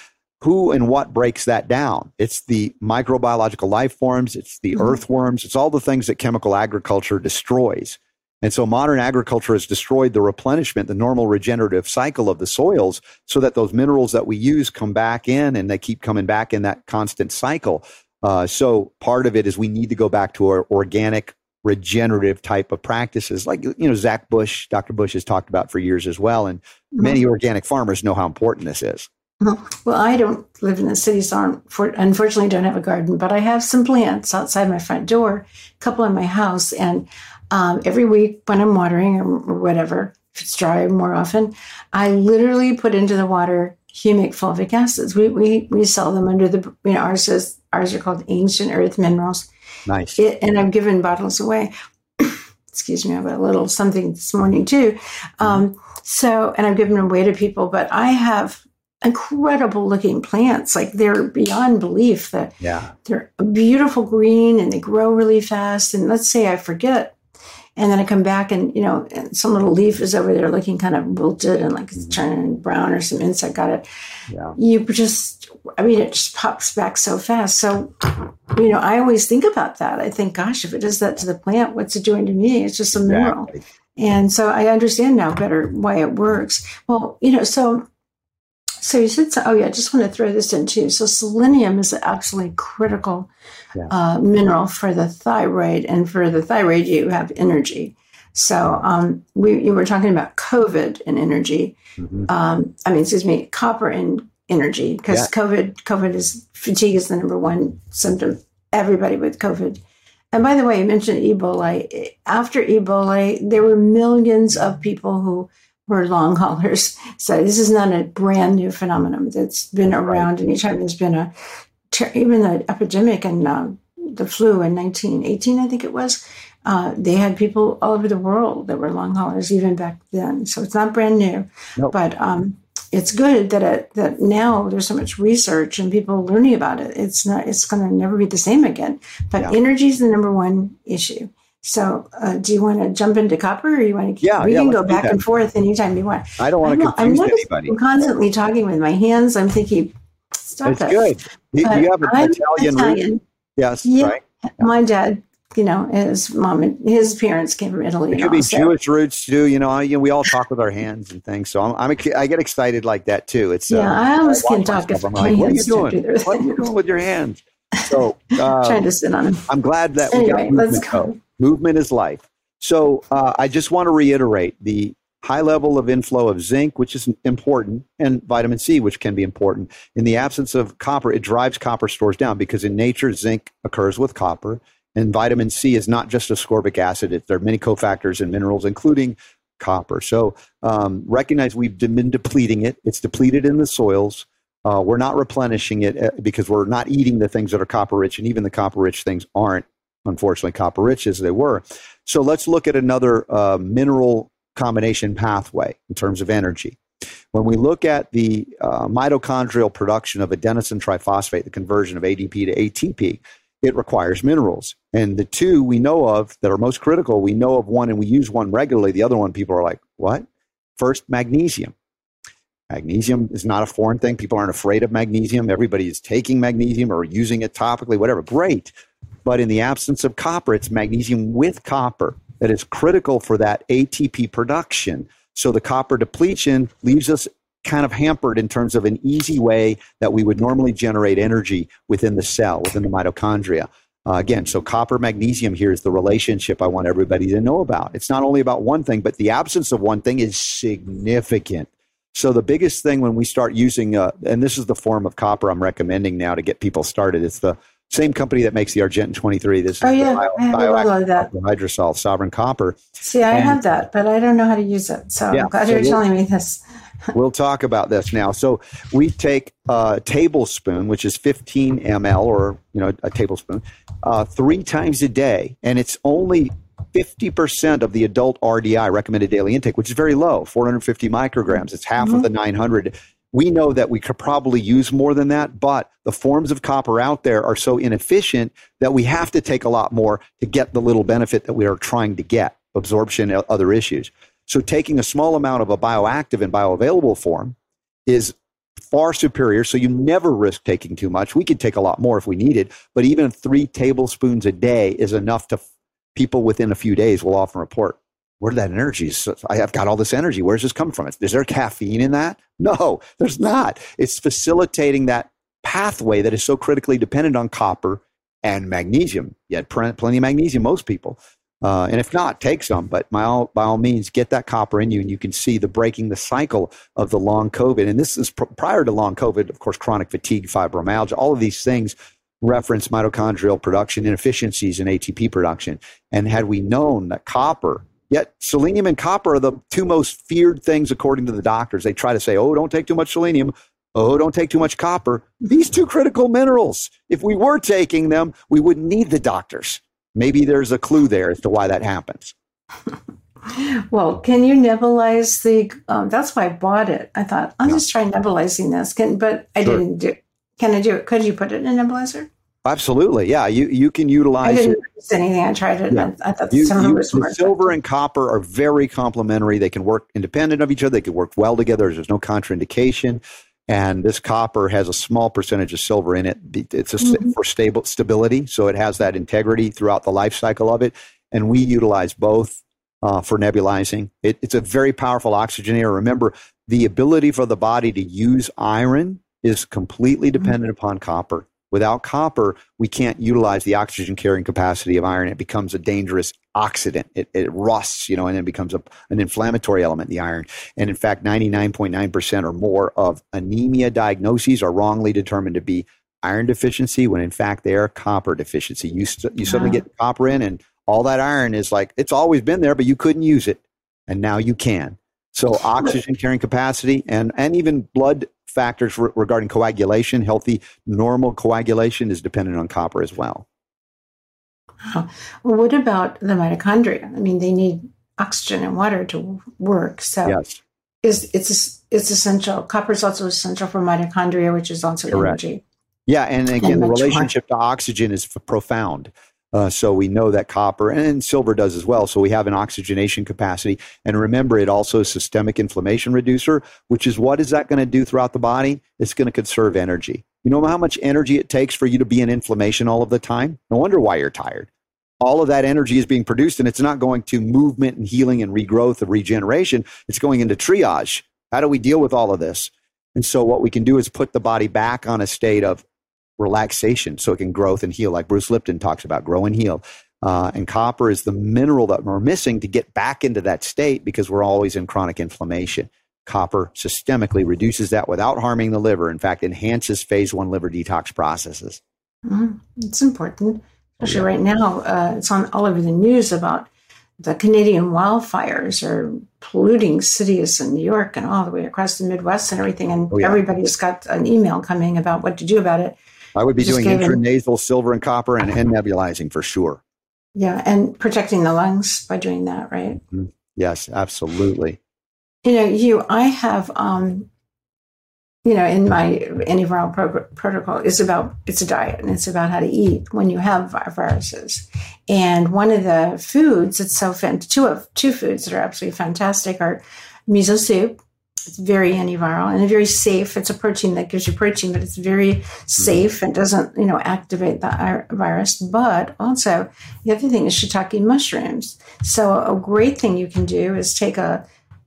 who and what breaks that down? It's the microbiological life forms, it's the mm-hmm. earthworms, it's all the things that chemical agriculture destroys. And so modern agriculture has destroyed the replenishment, the normal regenerative cycle of the soils so that those minerals that we use come back in and they keep coming back in that constant cycle. Uh, so part of it is we need to go back to our organic regenerative type of practices like you know zach bush dr bush has talked about for years as well and mm-hmm. many organic farmers know how important this is well, I don't live in the city, so unfortunately don't have a garden, but I have some plants outside my front door, a couple in my house. And um, every week when I'm watering or, whatever, if it's dry more often, I literally put into the water humic fulvic acids. We, we, we sell them under the, you know, ours, is, ours are called ancient earth minerals. Nice. It, and I've given bottles away. Excuse me, I have got a little something this morning too. Um, so, and I've given them away to people, but I have incredible looking plants. Like they're beyond belief that yeah. they're beautiful green and they grow really fast. And let's say I forget. And then I come back and, you know, some little leaf is over there looking kind of wilted and like it's mm-hmm. turning brown or some insect got it. Yeah. You just, I mean, it just pops back so fast. So, you know, I always think about that. I think, gosh, if it does that to the plant, what's it doing to me? It's just a exactly. mineral. And so I understand now better why it works. Well, you know, so so you said, so, oh yeah, I just want to throw this in too. So selenium is an absolutely critical yeah. uh, mineral for the thyroid, and for the thyroid, you have energy. So um, we you were talking about COVID and energy. Mm-hmm. Um, I mean, excuse me, copper and energy because yeah. COVID COVID is fatigue is the number one symptom. Everybody with COVID. And by the way, you mentioned Ebola. After Ebola, there were millions of people who were long haulers. So this is not a brand new phenomenon that's been around anytime there's been a, even the epidemic and uh, the flu in 1918, I think it was. Uh, they had people all over the world that were long haulers even back then. So it's not brand new, nope. but um, it's good that it, that now there's so much research and people learning about it. It's not it's going to never be the same again. But yeah. energy is the number one issue. So, uh, do you want to jump into copper, or you want to? Keep, yeah, we yeah, can go back and forth anytime you want. I don't want to confuse I'm anybody. I'm constantly talking with my hands. I'm thinking, stop it's it. good. You, you have an I'm Italian, Italian. Root? Yes, yeah, right. My dad you know, his mom and his parents came from Italy. It could be Jewish roots too. You know, I, you know, we all talk with our hands and things. So I'm, I'm a, I get excited like that too. It's yeah. Uh, I almost can't talk if I'm like, what are you doing? Do what are you doing with your hands? So uh, trying to sit on them. I'm glad that anyway, we got let's go. Movement is life. So uh, I just want to reiterate the high level of inflow of zinc, which is important, and vitamin C, which can be important. In the absence of copper, it drives copper stores down because in nature, zinc occurs with copper. And vitamin C is not just ascorbic acid. It, there are many cofactors and minerals, including copper. So um, recognize we've been depleting it. It's depleted in the soils. Uh, we're not replenishing it uh, because we're not eating the things that are copper rich, and even the copper rich things aren't, unfortunately, copper rich as they were. So let's look at another uh, mineral combination pathway in terms of energy. When we look at the uh, mitochondrial production of adenosine triphosphate, the conversion of ADP to ATP, it requires minerals. And the two we know of that are most critical, we know of one and we use one regularly. The other one, people are like, what? First, magnesium. Magnesium is not a foreign thing. People aren't afraid of magnesium. Everybody is taking magnesium or using it topically, whatever. Great. But in the absence of copper, it's magnesium with copper that is critical for that ATP production. So the copper depletion leaves us kind of hampered in terms of an easy way that we would normally generate energy within the cell, within the mitochondria. Uh, again, so copper magnesium here is the relationship I want everybody to know about. It's not only about one thing, but the absence of one thing is significant. So the biggest thing when we start using, uh, and this is the form of copper I'm recommending now to get people started. It's the same company that makes the Argentyn 23. This is oh, yeah, bio, I have bioactive that. hydrosol, sovereign copper. See, I and, have that, but I don't know how to use it. So yeah, I'm glad so you're telling me this we'll talk about this now. So we take a tablespoon, which is 15 ml, or you know, a tablespoon, uh, three times a day, and it's only 50% of the adult RDI recommended daily intake, which is very low, 450 micrograms. It's half mm-hmm. of the 900. We know that we could probably use more than that, but the forms of copper out there are so inefficient that we have to take a lot more to get the little benefit that we are trying to get absorption, other issues. So taking a small amount of a bioactive and bioavailable form is far superior. So you never risk taking too much. We could take a lot more if we needed, but even three tablespoons a day is enough to people within a few days will often report, where did that energy? I have got all this energy. Where's this come from? Is there caffeine in that? No, there's not. It's facilitating that pathway that is so critically dependent on copper and magnesium. You had plenty of magnesium, most people. Uh, and if not, take some. But by all, by all means, get that copper in you, and you can see the breaking the cycle of the long COVID. And this is pr- prior to long COVID, of course, chronic fatigue, fibromyalgia, all of these things reference mitochondrial production inefficiencies in ATP production. And had we known that copper, yet selenium and copper are the two most feared things according to the doctors. They try to say, oh, don't take too much selenium. Oh, don't take too much copper. These two critical minerals, if we were taking them, we wouldn't need the doctors. Maybe there's a clue there as to why that happens. well, can you nebulize the? Um, that's why I bought it. I thought I'll just try nebulizing this, can, but I sure. didn't do. Can I do it? Could you put it in a nebulizer? Absolutely, yeah. You you can utilize. I didn't use anything. I tried it. Yeah. I thought the you, you, was silver and copper are very complementary. They can work independent of each other. They can work well together. There's no contraindication and this copper has a small percentage of silver in it. It's a, mm-hmm. for stable stability, so it has that integrity throughout the life cycle of it. And we utilize both uh, for nebulizing. It, it's a very powerful oxygenator. Remember, the ability for the body to use iron is completely mm-hmm. dependent mm-hmm. upon copper. Without copper, we can't utilize the oxygen carrying capacity of iron. It becomes a dangerous oxidant. It, it rusts, you know, and then becomes a, an inflammatory element, the iron. And in fact, 99.9% or more of anemia diagnoses are wrongly determined to be iron deficiency when in fact they are copper deficiency. You, st- you suddenly get copper in and all that iron is like, it's always been there, but you couldn't use it. And now you can. So oxygen carrying capacity and, and even blood factors re- regarding coagulation, healthy normal coagulation is dependent on copper as well. Well, what about the mitochondria? I mean, they need oxygen and water to work. So yes. is it's it's essential. Copper is also essential for mitochondria, which is also Correct. energy. Yeah, and again, and the relationship more. to oxygen is profound. Uh, so we know that copper and silver does as well. So we have an oxygenation capacity. And remember, it also is systemic inflammation reducer, which is what is that going to do throughout the body? It's going to conserve energy. You know how much energy it takes for you to be in inflammation all of the time? No wonder why you're tired. All of that energy is being produced and it's not going to movement and healing and regrowth and regeneration. It's going into triage. How do we deal with all of this? And so what we can do is put the body back on a state of relaxation so it can growth and heal, like Bruce Lipton talks about, grow and heal. Uh, and copper is the mineral that we're missing to get back into that state because we're always in chronic inflammation. Copper systemically reduces that without harming the liver. In fact, enhances phase one liver detox processes. Mm-hmm. It's important, especially right now. Uh, it's on all over the news about the Canadian wildfires are polluting cities in New York and all the way across the Midwest and everything. And oh, yeah. everybody's got an email coming about what to do about it. I would be doing intranasal silver and copper and, and nebulizing for sure. Yeah, and protecting the lungs by doing that, right? Mm-hmm. Yes, absolutely. You know, you, I have, um, you know, in my antiviral pro- protocol is about it's a diet and it's about how to eat when you have viruses. And one of the foods that's so fan- two of two foods that are absolutely fantastic are miso soup it's very antiviral and very safe. It's a protein that gives you protein, but it's very safe and doesn't, you know, activate the virus. But also, the other thing is shiitake mushrooms. So a great thing you can do is take a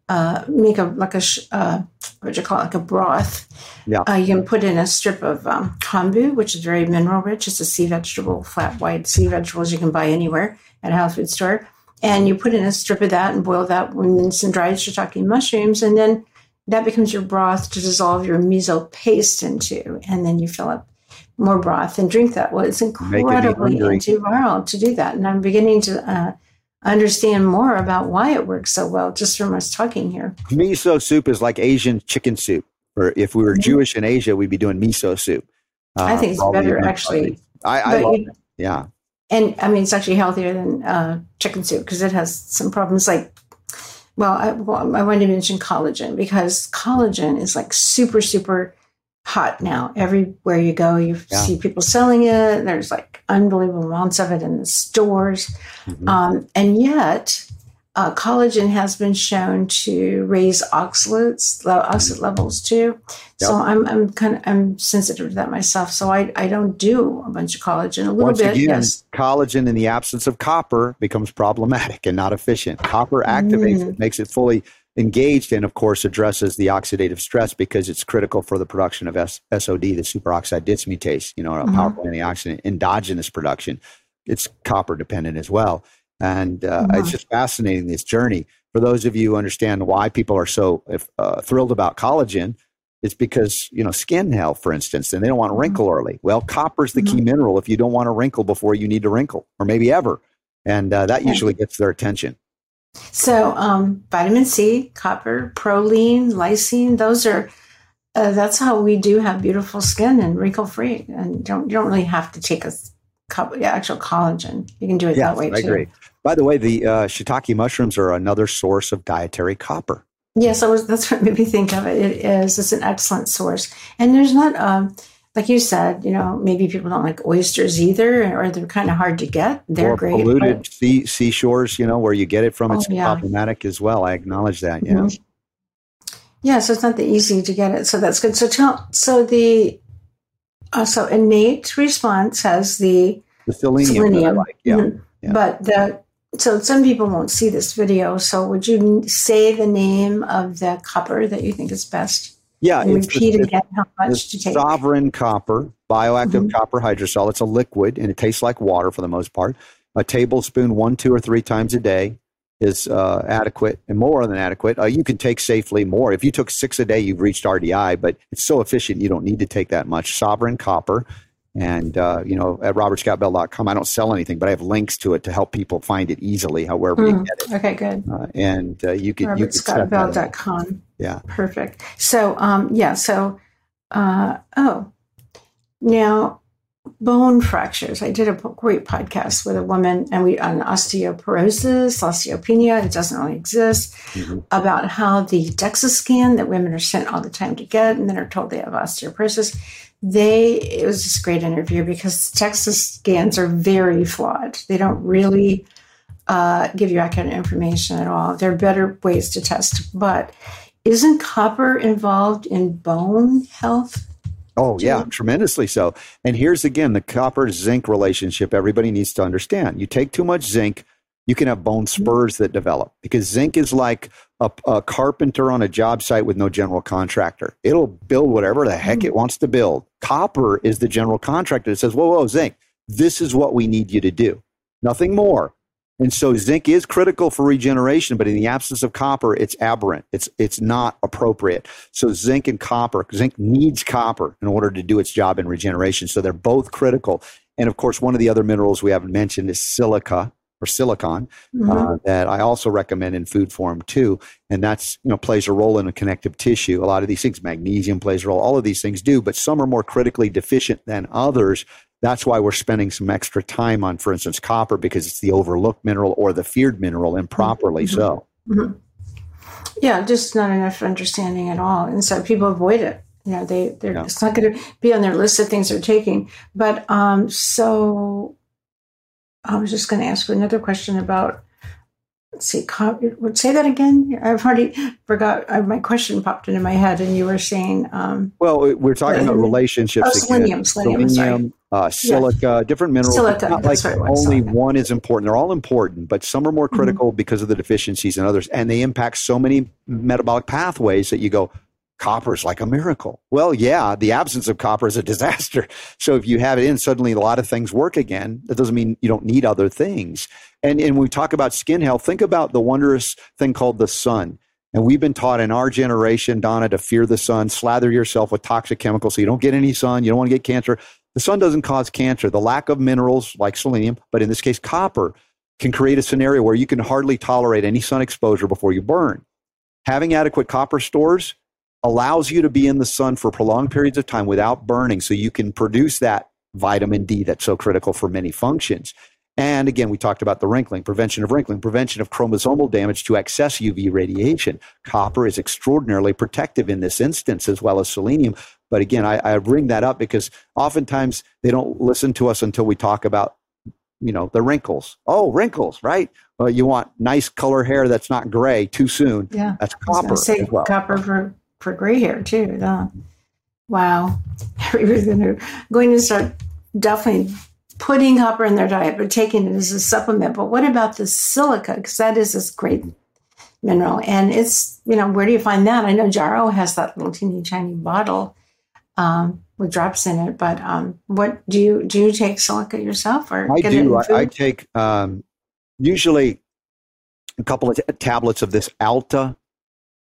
uh, make a like a uh, what do you call it, like a broth. Yeah. Uh, you can put in a strip of um, kombu, which is very mineral rich. It's a sea vegetable, flat white sea vegetables you can buy anywhere at a health food store. And you put in a strip of that and boil that with some dried shiitake mushrooms, and then that becomes your broth to dissolve your miso paste into, and then you fill up more broth and drink that. Well, it's incredibly antiviral to do that, and I'm beginning to uh, understand more about why it works so well just from us talking here. Miso soup is like Asian chicken soup, or if we were mm-hmm. Jewish in Asia, we'd be doing miso soup. Uh, I think it's better, actually. I, I love it. Yeah. And I mean, it's actually healthier than uh, chicken soup because it has some problems like well I, well, I wanted to mention collagen because collagen is like super, super hot now. Everywhere you go, you yeah. see people selling it. There's like unbelievable amounts of it in the stores. Mm-hmm. Um, and yet, uh, collagen has been shown to raise oxalates, low oxalate levels too. Yep. So I'm, I'm kind of I'm sensitive to that myself. So I, I don't do a bunch of collagen. A little Once bit, again, yes. Collagen in the absence of copper becomes problematic and not efficient. Copper activates mm. it, makes it fully engaged, and of course addresses the oxidative stress because it's critical for the production of S- SOD, the superoxide dismutase. You know, a mm-hmm. powerful antioxidant endogenous production. It's copper dependent as well. And uh, mm-hmm. it's just fascinating this journey. For those of you who understand why people are so uh, thrilled about collagen, it's because you know skin health, for instance, and they don't want to mm-hmm. wrinkle mm-hmm. early. Well, copper is the mm-hmm. key mineral if you don't want to wrinkle before you need to wrinkle, or maybe ever, and uh, that usually gets their attention. So, um, vitamin C, copper, proline, lysine, those are uh, that's how we do have beautiful skin and wrinkle free, and don't you don't really have to take a actual collagen. You can do it yes, that way too. I agree. By the way, the uh, shiitake mushrooms are another source of dietary copper. Yes, I was, that's what made me think of it. It is. It's an excellent source, and there's not, um, like you said, you know, maybe people don't like oysters either, or they're kind of hard to get. They're or great. Polluted but, sea, seashores, you know, where you get it from, oh, it's yeah. problematic as well. I acknowledge that. Yeah. Mm-hmm. Yeah, so it's not that easy to get it. So that's good. So tell. So the uh, so innate response has the the selenium. selenium. Like. Yeah. Mm-hmm. yeah. But the so some people won't see this video. So would you say the name of the copper that you think is best? Yeah, and repeat the, again how much to take. Sovereign copper, bioactive mm-hmm. copper hydrosol. It's a liquid and it tastes like water for the most part. A tablespoon, one, two, or three times a day is uh, adequate and more than adequate. Uh, you can take safely more. If you took six a day, you've reached RDI, but it's so efficient you don't need to take that much. Sovereign copper And, uh, you know, at robertscottbell.com, I don't sell anything, but I have links to it to help people find it easily, however mm, you get it. Okay, good. Uh, and uh, you could, robertscottbell.com. Yeah. Perfect. So, um, yeah, so, uh, oh, now bone fractures. I did a great podcast with a woman and we on osteoporosis, osteopenia, it doesn't really exist, mm-hmm. about how the DEXA scan that women are sent all the time to get and then are told they have osteoporosis. They it was just a great interview because DEXA scans are very flawed. They don't really uh, give you accurate information at all. There are better ways to test, but isn't copper involved in bone health? Oh, yeah, tremendously so. And here's again the copper zinc relationship everybody needs to understand. You take too much zinc, you can have bone mm-hmm. spurs that develop because zinc is like a, a carpenter on a job site with no general contractor. It'll build whatever the heck mm-hmm. it wants to build. Copper is the general contractor that says, whoa, whoa, zinc, this is what we need you to do. Nothing more. And so zinc is critical for regeneration, but in the absence of copper, it's aberrant. It's it's not appropriate. So zinc and copper, zinc needs copper in order to do its job in regeneration. So they're both critical. And of course, one of the other minerals we haven't mentioned is silica or silicon mm-hmm. uh, that I also recommend in food form too. And that's you know plays a role in a connective tissue. A lot of these things, magnesium plays a role. All of these things do, but some are more critically deficient than others. That's why we're spending some extra time on, for instance, copper because it's the overlooked mineral or the feared mineral improperly mm-hmm. so. Mm-hmm. Yeah, just not enough understanding at all. And so people avoid it. You know, they, they're, yeah. it's not going to be on their list of things they're taking. But um, so I was just going to ask another question about let's see, would say that again. I've already forgot. I, my question popped into my head, and you were saying. Um, well, we're talking about relationships. Oh, selenium, selenium, selenium uh, silica, different minerals. Silica, not like right, only one is important. They're all important, but some are more mm-hmm. critical mm-hmm. because of the deficiencies in others, and they impact so many metabolic pathways that you go. Copper is like a miracle. Well, yeah, the absence of copper is a disaster. So if you have it in, suddenly a lot of things work again. That doesn't mean you don't need other things. And, and when we talk about skin health, think about the wondrous thing called the sun. And we've been taught in our generation, Donna, to fear the sun, slather yourself with toxic chemicals so you don't get any sun, you don't want to get cancer. The sun doesn't cause cancer. The lack of minerals like selenium, but in this case, copper, can create a scenario where you can hardly tolerate any sun exposure before you burn. Having adequate copper stores allows you to be in the sun for prolonged periods of time without burning so you can produce that vitamin D that's so critical for many functions. And again, we talked about the wrinkling, prevention of wrinkling, prevention of chromosomal damage to excess UV radiation. Copper is extraordinarily protective in this instance, as well as selenium. But again, I, I bring that up because oftentimes they don't listen to us until we talk about, you know, the wrinkles. Oh, wrinkles, right? Well, you want nice color hair that's not gray too soon. Yeah, that's copper. Say well. copper for for gray hair too. Huh? Wow, everybody's going to going to start definitely putting copper in their diet, but taking it as a supplement. But what about the silica? Because that is this great mineral. And it's, you know, where do you find that? I know Jarrow has that little teeny tiny bottle um, with drops in it. But um, what do you do? You take silica yourself, or I do. I, I, take um, usually a couple of t- tablets of this Alta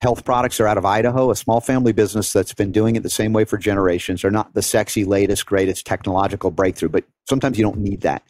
health products are out of Idaho, a small family business that's been doing it the same way for generations. They're not the sexy, latest, greatest technological breakthrough, but sometimes you don't need that.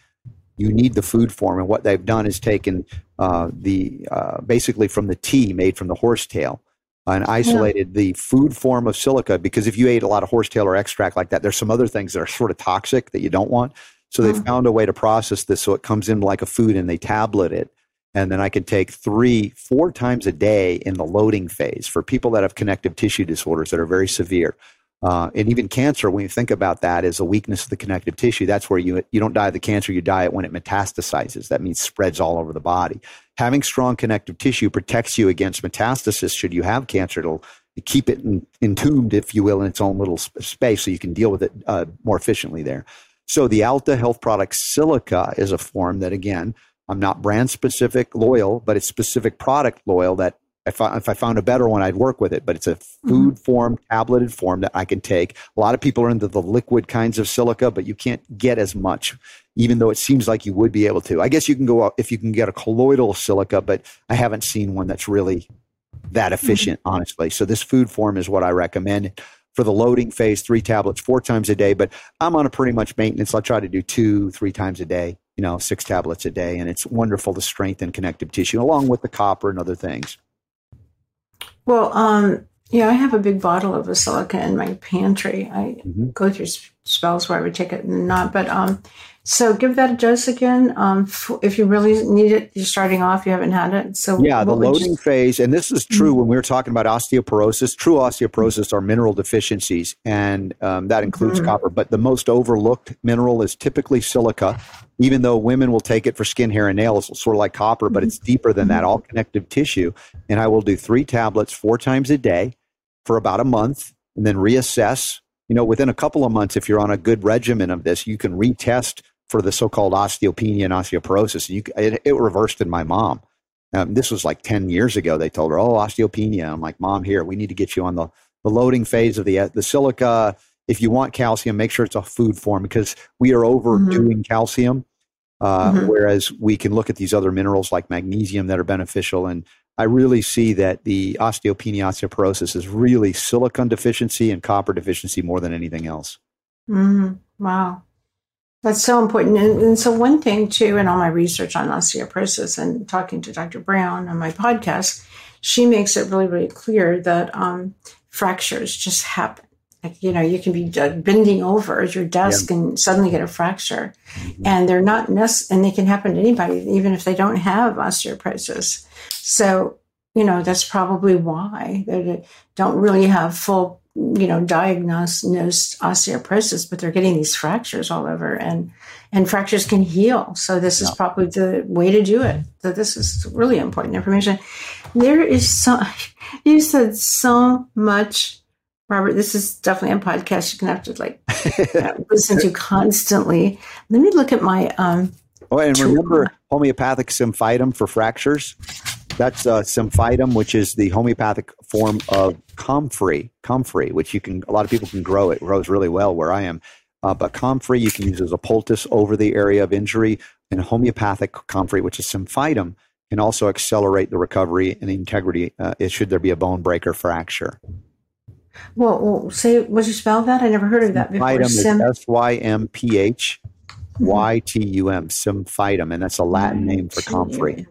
You need the food form, and what they've done is taken uh, the uh, basically from the tea made from the horsetail and isolated yeah. the food form of silica because if you ate a lot of horsetail or extract like that, there's some other things that are sort of toxic that you don't want. So they mm. found a way to process this so it comes in like a food and they tablet it and then I can take three, four times a day in the loading phase for people that have connective tissue disorders that are very severe. Uh, and even cancer, when you think about that, is a weakness of the connective tissue. That's where you you don't die of the cancer, you die it when it metastasizes. That means spreads all over the body. Having strong connective tissue protects you against metastasis. Should you have cancer, it'll keep it in, entombed, if you will, in its own little space, so you can deal with it uh, more efficiently there. So the Alta Health Product Silica is a form that, again, I'm not brand specific loyal, but it's specific product loyal that if I, if I found a better one, I'd work with it. But it's a mm-hmm. food form, tableted form that I can take. A lot of people are into the liquid kinds of silica, but you can't get as much, even though it seems like you would be able to. I guess you can go out if you can get a colloidal silica, but I haven't seen one that's really that mm-hmm. efficient, mm-hmm. honestly. So this food form is what I recommend. for the loading phase, three tablets four times a day. But I'm on a pretty much maintenance. I'll try to do two, three times a day, you know, six tablets a day. And it's wonderful to strengthen connective tissue along with the copper and other things. Well, um, yeah, I have a big bottle of Basilica in my pantry. I mm-hmm. go through spells where I would take it and not, but um, so give that a dose again. Um, if you really need it, you're starting off, you haven't had it. So yeah, the loading you... phase, and this is true mm-hmm. when we were talking about osteoporosis. True osteoporosis are mineral deficiencies, and um, that includes mm-hmm. copper. But the most overlooked mineral is typically silica. Even though women will take it for skin, hair, and nails, sort of like copper, but mm-hmm. it's deeper than that, all connective tissue. And I will do three tablets four times a day for about a month, and then reassess. You know, within a couple of months, if you're on a good regimen of this, you can retest for the so-called osteopenia and osteoporosis. You, it, it reversed in my mom. Um, this was like 10 years ago. They told her, oh, osteopenia. I'm like, mom, here, we need to get you on the, the loading phase of the, the silica. If you want calcium, make sure it's a food form because we are overdoing mm-hmm. calcium. Uh, mm-hmm. Whereas we can look at these other minerals like magnesium that are beneficial. And I really see that the osteopenia, osteoporosis is really silicon deficiency and copper deficiency more than anything else. Mm-hmm. Wow. That's so important. And, and, so, one thing, too, in all my research on osteoporosis and talking to Dr. Brown on my podcast, she makes it really, really clear that um, fractures just happen. Like, you know, you can be bending over at your desk yeah. and suddenly get a fracture. Mm-hmm. And they're not, nec- and they can happen to anybody, even if they don't have osteoporosis. So, you know, that's probably why they don't really have full you know, diagnosed osteoporosis, but they're getting these fractures all over and, and fractures can heal. So this is probably the way to do it. So this is really important information. There is so, you said so much, Robert, this is definitely a podcast you can have to like listen to constantly. Let me look at my, um, Oh, and remember homeopathic symphytum for fractures? That's uh, symphytum, which is the homeopathic form of comfrey, comfrey, which you can, a lot of people can grow. It grows really well where I am. Uh, but comfrey you can use as a poultice over the area of injury. And homeopathic comfrey, which is symphytum, can also accelerate the recovery and the integrity uh, should there be a bone break or fracture. Well, well, say, would you spell that? I never heard of that before. Symphytum is S Y M P H Y T U M, symphytum, and that's a Latin name for comfrey.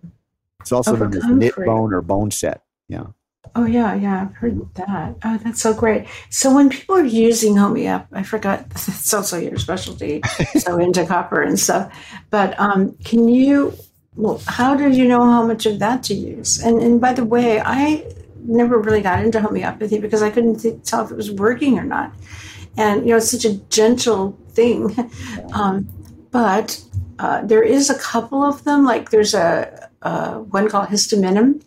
It's also known as knit bone or bone set. Yeah. Oh yeah, yeah, I've heard that. Oh, that's so great. So when people are using homeop, I forgot it's also your specialty. so into copper and stuff. But um, can you? Well, how do you know how much of that to use? And and by the way, I never really got into homeopathy because I couldn't th- tell if it was working or not. And you know, it's such a gentle thing. Um, but uh, there is a couple of them. Like there's a uh, one called histaminum,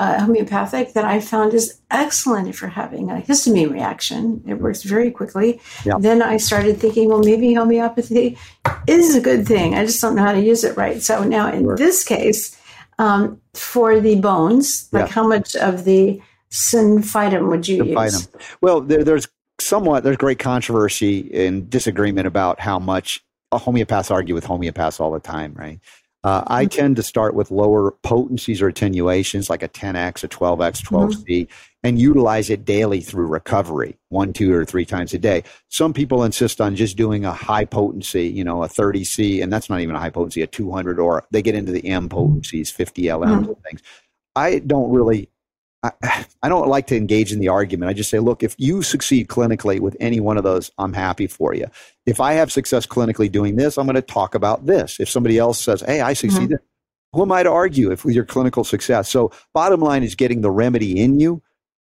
uh, homeopathic, that I found is excellent if you're having a histamine reaction. It works very quickly. Yeah. Then I started thinking, well, maybe homeopathy is a good thing. I just don't know how to use it right. So now in sure. this case, um, for the bones, like yeah. how much of the symphytum would you symphytum. use? Well, there, there's somewhat there's great controversy and disagreement about how much homeopaths argue with homeopaths all the time, right? Uh, I mm-hmm. tend to start with lower potencies or attenuations, like a 10x, a 12x, 12c, mm-hmm. and utilize it daily through recovery, one, two, or three times a day. Some people insist on just doing a high potency, you know, a 30c, and that's not even a high potency, a 200, or they get into the M potencies, 50 LMs mm-hmm. and things. I don't really I, I don't like to engage in the argument. I just say, look, if you succeed clinically with any one of those, I'm happy for you. If I have success clinically doing this, I'm going to talk about this. If somebody else says, hey, I succeeded, mm-hmm. who am I to argue if with your clinical success? So, bottom line is getting the remedy in you,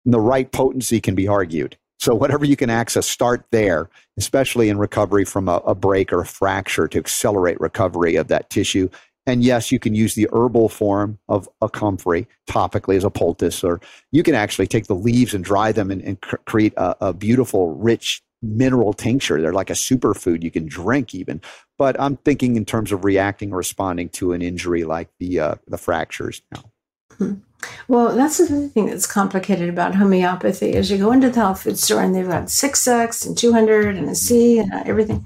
and the right potency can be argued. So, whatever you can access, start there, especially in recovery from a, a break or a fracture to accelerate recovery of that tissue and yes, you can use the herbal form of a comfrey topically as a poultice, or you can actually take the leaves and dry them and, and cr- create a, a, beautiful, rich mineral tincture. They're like a superfood you can drink even. But I'm thinking in terms of reacting or responding to an injury like the uh, the fractures now. Hmm. Well, that's the thing that's complicated about homeopathy is you go into the health food store and they've got 6X and 200 and a C and everything.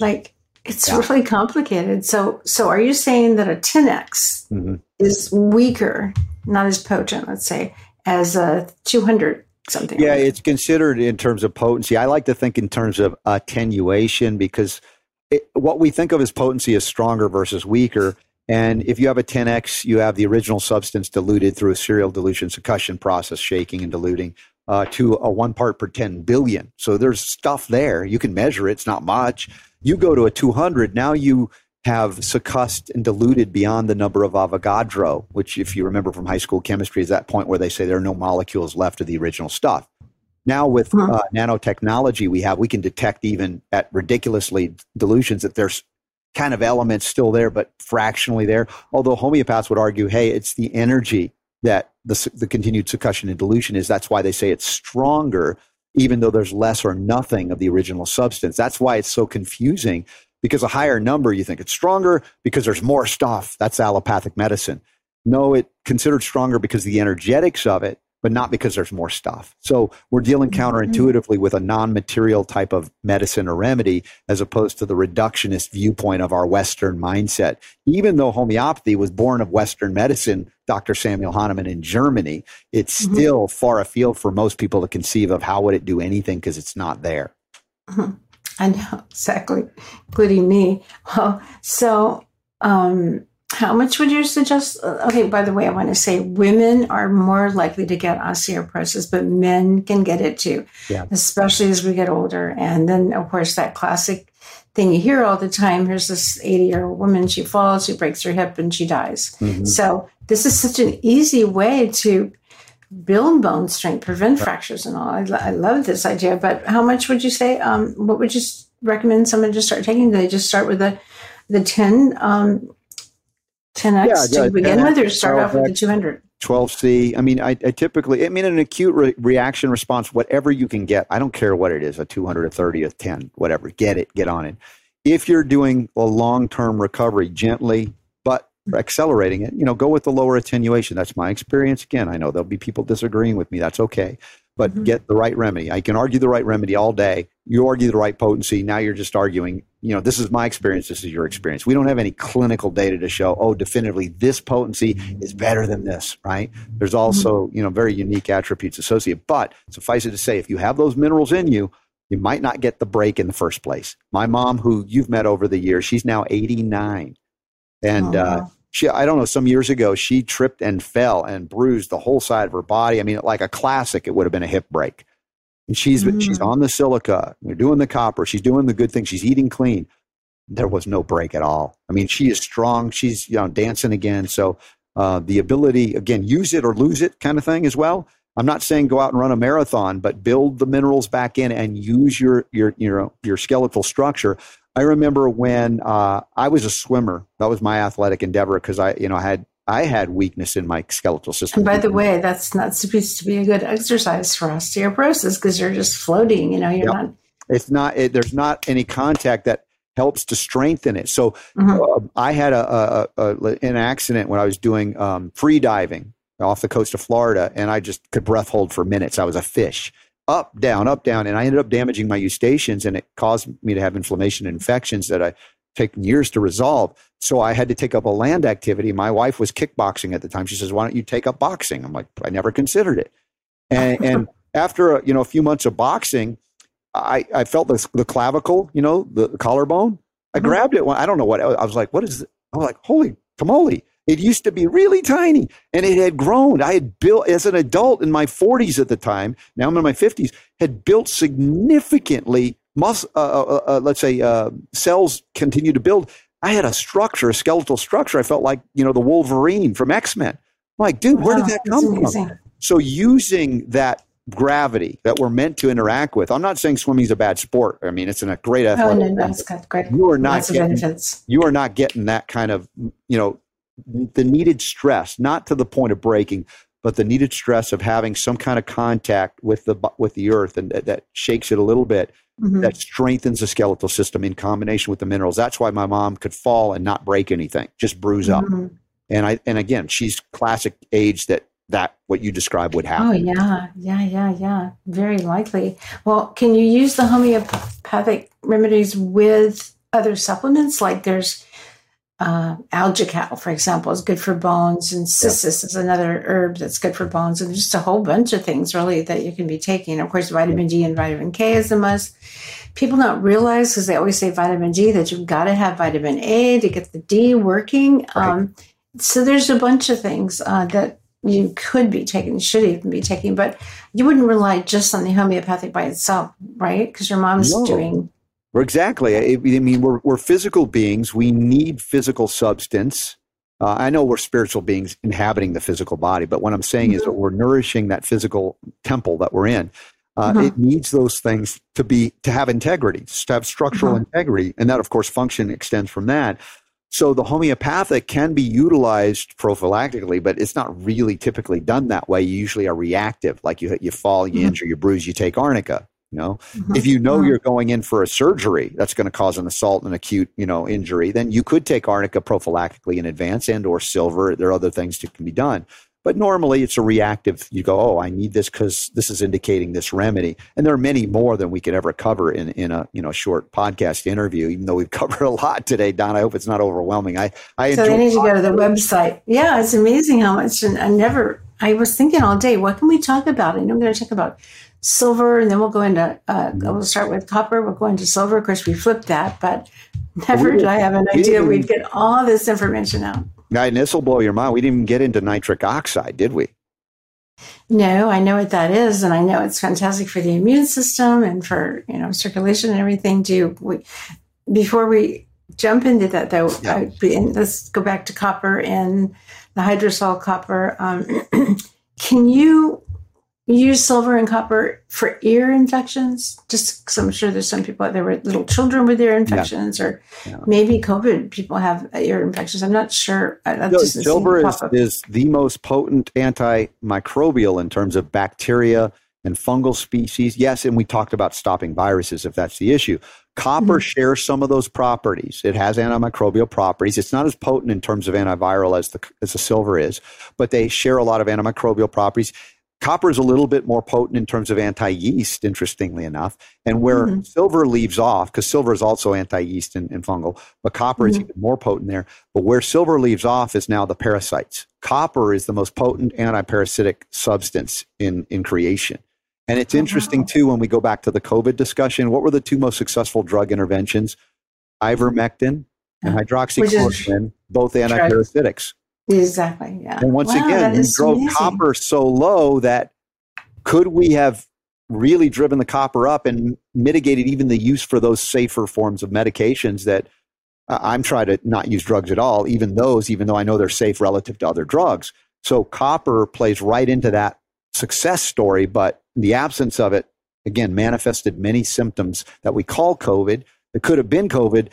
Like it's yeah. really complicated. So, so are you saying that a 10x mm-hmm. is weaker, not as potent, let's say, as a 200 something. Yeah, like it's considered in terms of potency. I like to think in terms of attenuation because it, what we think of as potency is stronger versus weaker. And if you have a 10x, you have the original substance diluted through a serial dilution succussion process, shaking and diluting uh, to a one part per 10 billion. So there's stuff there. You can measure it. It's not much. You go to a 200, now you have succussed and diluted beyond the number of Avogadro, which, if you remember from high school chemistry, is that point where they say there are no molecules left of the original stuff. Now, with uh-huh. uh, nanotechnology, we have we can detect even at ridiculously dilutions that there's kind of elements still there, but fractionally there. Although homeopaths would argue, hey, it's the energy that the, the continued succussion and dilution is. That's why they say it's stronger, even though there's less or nothing of the original substance. That's why it's so confusing because a higher number, you think it's stronger because there's more stuff. That's allopathic medicine. No, it considered stronger because the energetics of it but not because there's more stuff. So we're dealing mm-hmm. counterintuitively with a non material type of medicine or remedy as opposed to the reductionist viewpoint of our Western mindset. Even though homeopathy was born of Western medicine, Dr. Samuel Hahnemann in Germany, it's mm-hmm. still far afield for most people to conceive of how would it do anything because it's not there. Mm-hmm. I know, exactly, including me. Well, so, um, how much would you suggest? Okay, by the way, I want to say women are more likely to get osteoporosis, but men can get it too, yeah. especially as we get older. And then, of course, that classic thing you hear all the time here's this 80 year old woman, she falls, she breaks her hip, and she dies. Mm-hmm. So, this is such an easy way to build bone strength, prevent fractures, and all. I, I love this idea. But how much would you say? Um, what would you recommend someone to start taking? Do they just start with the the 10 um, 10x yeah, to begin 10X, with, or start off with the 200? 12C. I mean, I, I, typically, I mean, an acute re- reaction response, whatever you can get, I don't care what it is, a 200, a 30, a 10, whatever, get it, get on it. If you're doing a long term recovery gently, but accelerating it, you know, go with the lower attenuation. That's my experience. Again, I know there'll be people disagreeing with me. That's okay but mm-hmm. get the right remedy. I can argue the right remedy all day. You argue the right potency. Now you're just arguing, you know, this is my experience. This is your experience. We don't have any clinical data to show, oh, definitively this potency is better than this, right? There's also, mm-hmm. you know, very unique attributes associated. But suffice it to say, if you have those minerals in you, you might not get the break in the first place. My mom, who you've met over the years, she's now 89. And, oh, uh, wow she I don't know some years ago she tripped and fell and bruised the whole side of her body. I mean, like a classic, it would have been a hip break. And she's mm. she's on the silica. They're doing the copper. She's doing the good thing. She's eating clean. There was no break at all. I mean, she is strong. She's you know dancing again. So uh, the ability again, use it or lose it kind of thing as well. I'm not saying go out and run a marathon, but build the minerals back in and use your your your your skeletal structure. I remember when uh, I was a swimmer. That was my athletic endeavor because I, you know, had I had weakness in my skeletal system. And by the way, that's not supposed to be a good exercise for osteoporosis because you're just floating. You know, you're yep. not. It's not. It, there's not any contact that helps to strengthen it. So mm-hmm. uh, I had a, a, a, an accident when I was doing um, free diving off the coast of Florida, and I just could breath hold for minutes. I was a fish up, down, up, down. And I ended up damaging my eustachians and it caused me to have inflammation and infections that I taken years to resolve. So I had to take up a land activity. My wife was kickboxing at the time. She says, "Why don't you take up boxing?" I'm like, "I never considered it." And, and after a, you know a few months of boxing, I, I felt the, the clavicle, you know, the, the collarbone. I mm-hmm. grabbed it. I don't know what I was like. What is? It? I was like, "Holy tamale!" It used to be really tiny and it had grown. I had built, as an adult in my 40s at the time, now I'm in my 50s, had built significantly, muscle, uh, uh, uh, uh, let's say, uh, cells continue to build. I had a structure, a skeletal structure. I felt like, you know, the Wolverine from X Men. Like, dude, where did that come from? So using that gravity that we're meant to interact with. I'm not saying swimming is a bad sport. I mean, it's a great athletic. Oh, no, that's great. You are not getting. You are not getting that kind of, you know, the needed stress, not to the point of breaking, but the needed stress of having some kind of contact with the with the earth and that, that shakes it a little bit. Mm-hmm. That strengthens the skeletal system in combination with the minerals. That's why my mom could fall and not break anything, just bruise mm-hmm. up. And I and again, she's classic age that that what you describe would happen. Oh yeah, yeah, yeah, yeah. Very likely. Well, can you use the homeopathic remedies with other supplements? Like there's uh, AlgaeCal, for example, is good for bones, and cissus is another herb that's good for bones, and just a whole bunch of things really that you can be taking. Of course, vitamin D and vitamin K is a must. People don't realize because they always say vitamin D that you've got to have vitamin A to get the D working. Right. Um, so there's a bunch of things uh, that you could be taking, should even be taking, but you wouldn't rely just on the homeopathic by itself, right? Because your mom's no. doing Exactly. I, mean, we're, we're physical beings. We need physical substance. Uh, I know we're spiritual beings inhabiting the physical body, but what I'm saying mm-hmm. is that we're nourishing that physical temple that we're in. Uh, mm-hmm. It needs those things to be to have integrity, to have structural mm-hmm. integrity, and that, of course, function extends from that. So the homeopathic can be utilized prophylactically, but it's not really typically done that way. You usually are reactive, like you you fall, you mm-hmm. injure, you bruise, you take arnica. You know, mm-hmm. if you know mm-hmm. you're going in for a surgery that's going to cause an assault and acute, you know, injury, then you could take arnica prophylactically in advance and or silver. There are other things that can be done. But normally it's a reactive. You go, oh, I need this because this is indicating this remedy. And there are many more than we could ever cover in, in a you know short podcast interview. Even though we've covered a lot today, Don. I hope it's not overwhelming. I I so they need to go to the website. Yeah, it's amazing how much. And I never. I was thinking all day, what can we talk about? And I'm going to talk about silver, and then we'll go into, uh, we'll start with copper, we'll go into silver. Of course, we flipped that, but never did I have an idea we'd get all this information out. Guy, this will blow your mind. We didn't even get into nitric oxide, did we? No, I know what that is, and I know it's fantastic for the immune system and for you know circulation and everything. Do we before we jump into that though? Yeah. I, let's go back to copper and the hydrosol copper. Um, can you use silver and copper for ear infections? Just because I'm sure there's some people out there were little children with ear infections, yeah. or yeah. maybe COVID people have ear infections. I'm not sure. No, silver is, is the most potent antimicrobial in terms of bacteria and fungal species. Yes, and we talked about stopping viruses if that's the issue. Copper mm-hmm. shares some of those properties. It has antimicrobial properties. It's not as potent in terms of antiviral as the as the silver is, but they share a lot of antimicrobial properties. Copper is a little bit more potent in terms of anti yeast, interestingly enough. And where mm-hmm. silver leaves off, because silver is also anti yeast and, and, fungal, but copper mm-hmm. is even more potent there. But where silver leaves off is now the parasites. Copper is the most potent anti parasitic substance in, in creation. And it's oh, interesting wow. too when we go back to the COVID discussion. What were the two most successful drug interventions? Ivermectin and hydroxychloroquine, both antiparasitics. Exactly. Yeah. And once wow, again, we drove amazing. copper so low that could we have really driven the copper up and mitigated even the use for those safer forms of medications that uh, I'm trying to not use drugs at all, even those, even though I know they're safe relative to other drugs. So copper plays right into that success story, but the absence of it, again, manifested many symptoms that we call COVID that could have been COVID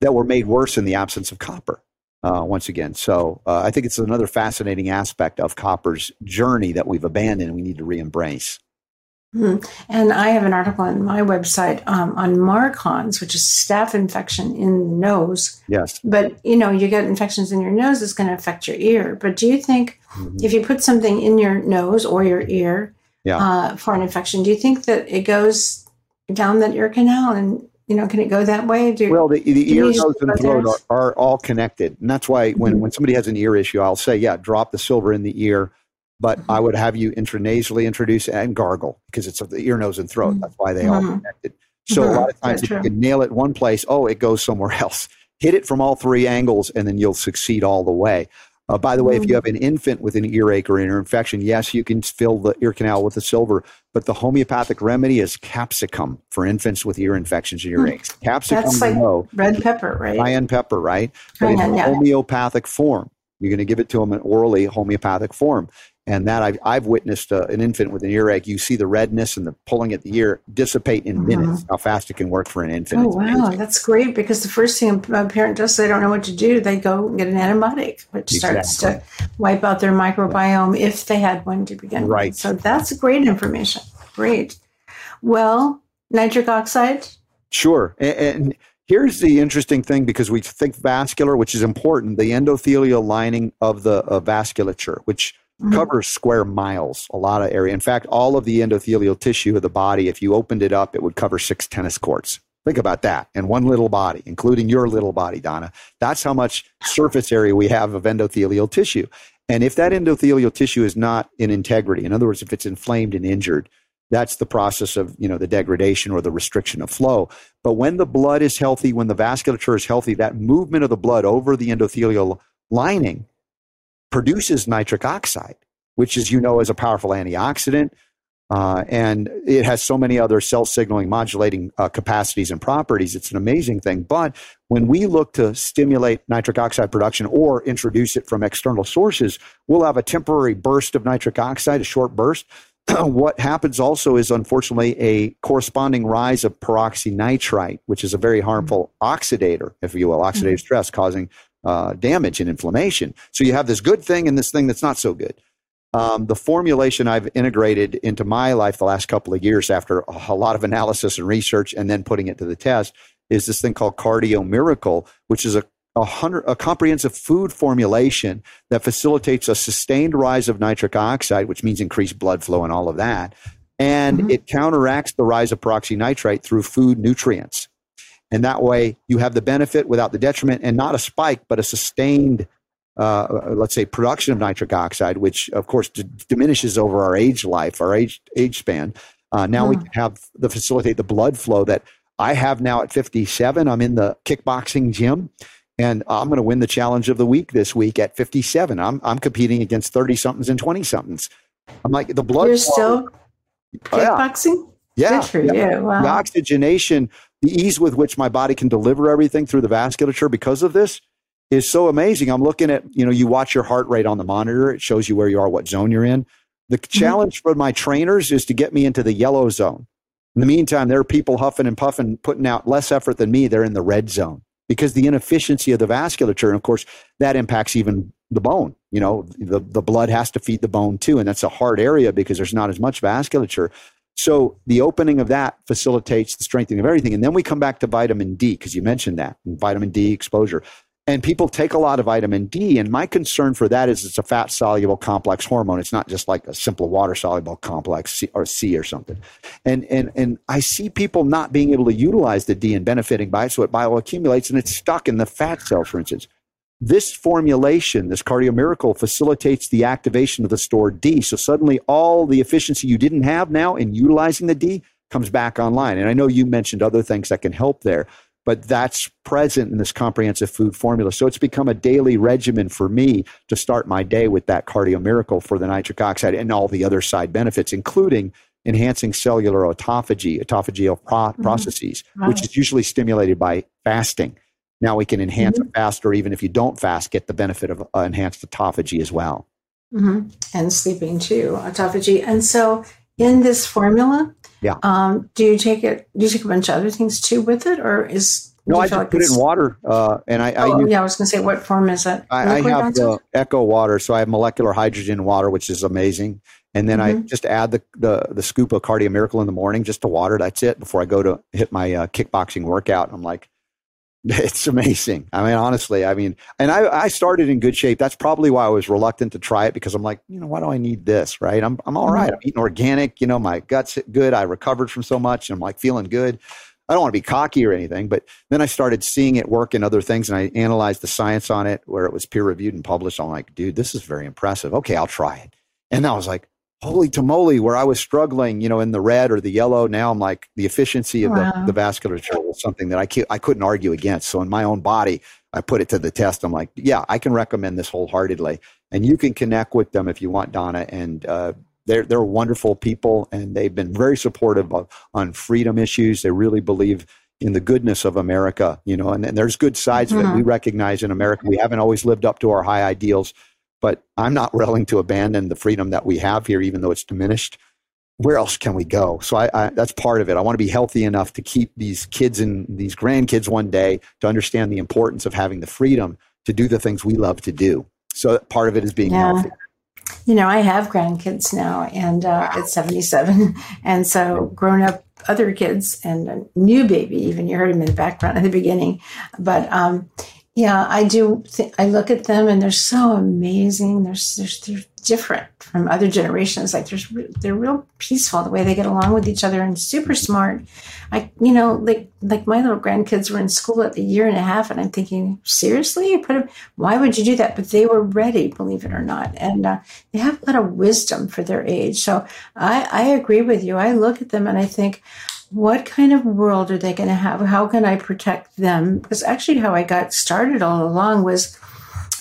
that were made worse in the absence of copper uh, once again. So uh, I think it's another fascinating aspect of copper's journey that we've abandoned and we need to re-embrace. Mm-hmm. And I have an article on my website um, on MARCoNS, which is staph infection in the nose. Yes. But you know, you get infections in your nose, it's going to affect your ear. But do you think mm-hmm. if you put something in your nose or your ear yeah. uh, for an infection, do you think that it goes down that ear canal and you know, can it go that way? Do, well, the, the ear, nose, and throat are, are, all connected, and that's why when, mm-hmm. when somebody has an ear issue, I'll say, yeah, drop the silver in the ear, but mm-hmm. I would have you intranasally introduce and gargle because it's the ear, nose, and throat. Mm-hmm. That's why they all mm-hmm. connected. So a mm-hmm. lot of times, if you can nail it one place, oh, it goes somewhere else. Hit it from all three angles, and then you'll succeed all the way. Uh, by the way, if you mm. have an infant with an earache or an ear infection, yes, you can fill the ear canal with the silver, but the homeopathic remedy is capsicum for infants with ear infections and earaches. Hmm. Capsicum, That's like know, red pepper, right? Cayenne pepper, right? But in yeah. homeopathic form. You're going to give it to them in orally homeopathic form and that I've, I've witnessed uh, an infant with an earache. You see the redness and the pulling at the ear dissipate in mm-hmm. minutes. How fast it can work for an infant. Oh wow, that's great because the first thing a parent does, they don't know what to do. They go and get an antibiotic, which exactly. starts to wipe out their microbiome if they had one to begin right. with. So that's great information. Great. Well, nitric oxide. Sure, and, and Here's the interesting thing because we think vascular, which is important, the endothelial lining of the uh, vasculature, which mm-hmm. covers square miles, a lot of area. In fact, all of the endothelial tissue of the body, if you opened it up, it would cover six tennis courts. Think about that. And one little body, including your little body, Donna. That's how much surface area we have of endothelial tissue. And if that endothelial tissue is not in integrity, in other words, if it's inflamed and injured, that's the process of you know the degradation or the restriction of flow but when the blood is healthy when the vasculature is healthy that movement of the blood over the endothelial lining produces nitric oxide which as you know is a powerful antioxidant uh, and it has so many other cell signaling modulating uh, capacities and properties. It's an amazing thing. But when we look to stimulate nitric oxide production or introduce it from external sources we'll have a temporary burst of nitric oxide a short burst. What happens also is unfortunately a corresponding rise of peroxynitrite, which is a very harmful oxidator, if you will, oxidative mm-hmm. stress causing uh, damage and inflammation. So you have this good thing and this thing that's not so good. Um, the formulation I've integrated into my life the last couple of years after a lot of analysis and research and then putting it to the test is this thing called Cardio Miracle, which is a a, hundred, a comprehensive food formulation that facilitates a sustained rise of nitric oxide, which means increased blood flow and all of that. And mm-hmm. it counteracts the rise of peroxynitrite through food nutrients. And that way you have the benefit without the detriment and not a spike, but a sustained, uh, let's say, production of nitric oxide, which of course d- diminishes over our age life, our age, age span. Uh, now mm. we can have the facilitate the blood flow that I have now at 57. I'm in the kickboxing gym and I'm going to win the challenge of the week this week at 57. I'm I'm competing against 30 somethings and 20 somethings. I'm like the blood. You're still kickboxing. Yeah, Good for yeah. you. Wow. The oxygenation, the ease with which my body can deliver everything through the vasculature because of this is so amazing. I'm looking at you know you watch your heart rate on the monitor. It shows you where you are, what zone you're in. The mm-hmm. challenge for my trainers is to get me into the yellow zone. In the meantime, there are people huffing and puffing, putting out less effort than me. They're in the red zone because the inefficiency of the vasculature, and of course, that impacts even the bone. You know, the, the blood has to feed the bone too, and that's a hard area because there's not as much vasculature. So the opening of that facilitates the strengthening of everything. And then we come back to vitamin D because you mentioned that vitamin D exposure. And people take a lot of vitamin D. And my concern for that is it's a fat soluble complex hormone. It's not just like a simple water soluble complex C or C or something. And, and, and I see people not being able to utilize the D and benefiting by it. So it bioaccumulates and it's stuck in the fat cell, for instance. This formulation, this cardio miracle, facilitates the activation of the stored D. So suddenly all the efficiency you didn't have now in utilizing the D comes back online. And I know you mentioned other things that can help there but that's present in this comprehensive food formula. So it's become a daily regimen for me to start my day with that cardio miracle for the nitric oxide and all the other side benefits, including enhancing cellular autophagy, autophagy mm-hmm. processes, wow. which is usually stimulated by fasting. Now we can enhance mm-hmm. a fast, or even if you don't fast, get the benefit of uh, enhanced autophagy as well. Mm-hmm. And sleeping too, autophagy. And so in this formula, yeah. Um, do you take it? Do you take a bunch of other things too with it, or is no? I just like put it in water, uh, and I. Oh, I use, yeah, I was going to say, what form is it? I, I have the Echo water, so I have molecular hydrogen water, which is amazing. And then mm-hmm. I just add the, the the scoop of Cardio Miracle in the morning just to water. That's it before I go to hit my uh, kickboxing workout. I'm like, it's amazing. I mean, honestly, I mean, and I, I started in good shape. That's probably why I was reluctant to try it because I'm like, you know, why do I need this? Right. I'm, I'm all right. Mm-hmm. I'm eating organic. You know, my gut's good. I recovered from so much and I'm like feeling good. I don't want to be cocky or anything, but then I started seeing it work in other things and I analyzed the science on it where it was peer reviewed and published. I'm like, dude, this is very impressive. Okay, I'll try it. And I was like, holy tamale, where I was struggling, you know, in the red or the yellow, now I'm like the efficiency of wow. the, the vasculature was something that I, can't, I couldn't argue against. So in my own body, I put it to the test. I'm like, yeah, I can recommend this wholeheartedly. And you can connect with them if you want, Donna. And uh, they're, they're wonderful people and they've been very supportive of, on freedom issues. They really believe in the goodness of America, you know, and, and there's good sides mm-hmm. that we recognize in America. We haven't always lived up to our high ideals but I'm not willing to abandon the freedom that we have here, even though it's diminished. Where else can we go? So I, I, that's part of it. I want to be healthy enough to keep these kids and these grandkids one day to understand the importance of having the freedom to do the things we love to do. So part of it is being yeah. healthy. You know, I have grandkids now, and uh, it's 77. And so grown up other kids and a new baby, even you heard him in the background at the beginning. But, um, yeah, I do. Th- I look at them and they're so amazing. They're, they're, they're different from other generations. Like there's, they're real peaceful the way they get along with each other and super smart. I, you know, like like my little grandkids were in school at the year and a half, and I'm thinking, seriously, you put them, why would you do that? But they were ready, believe it or not, and uh, they have a lot of wisdom for their age. So I, I agree with you. I look at them and I think, what kind of world are they going to have? How can I protect them? Because actually, how I got started all along was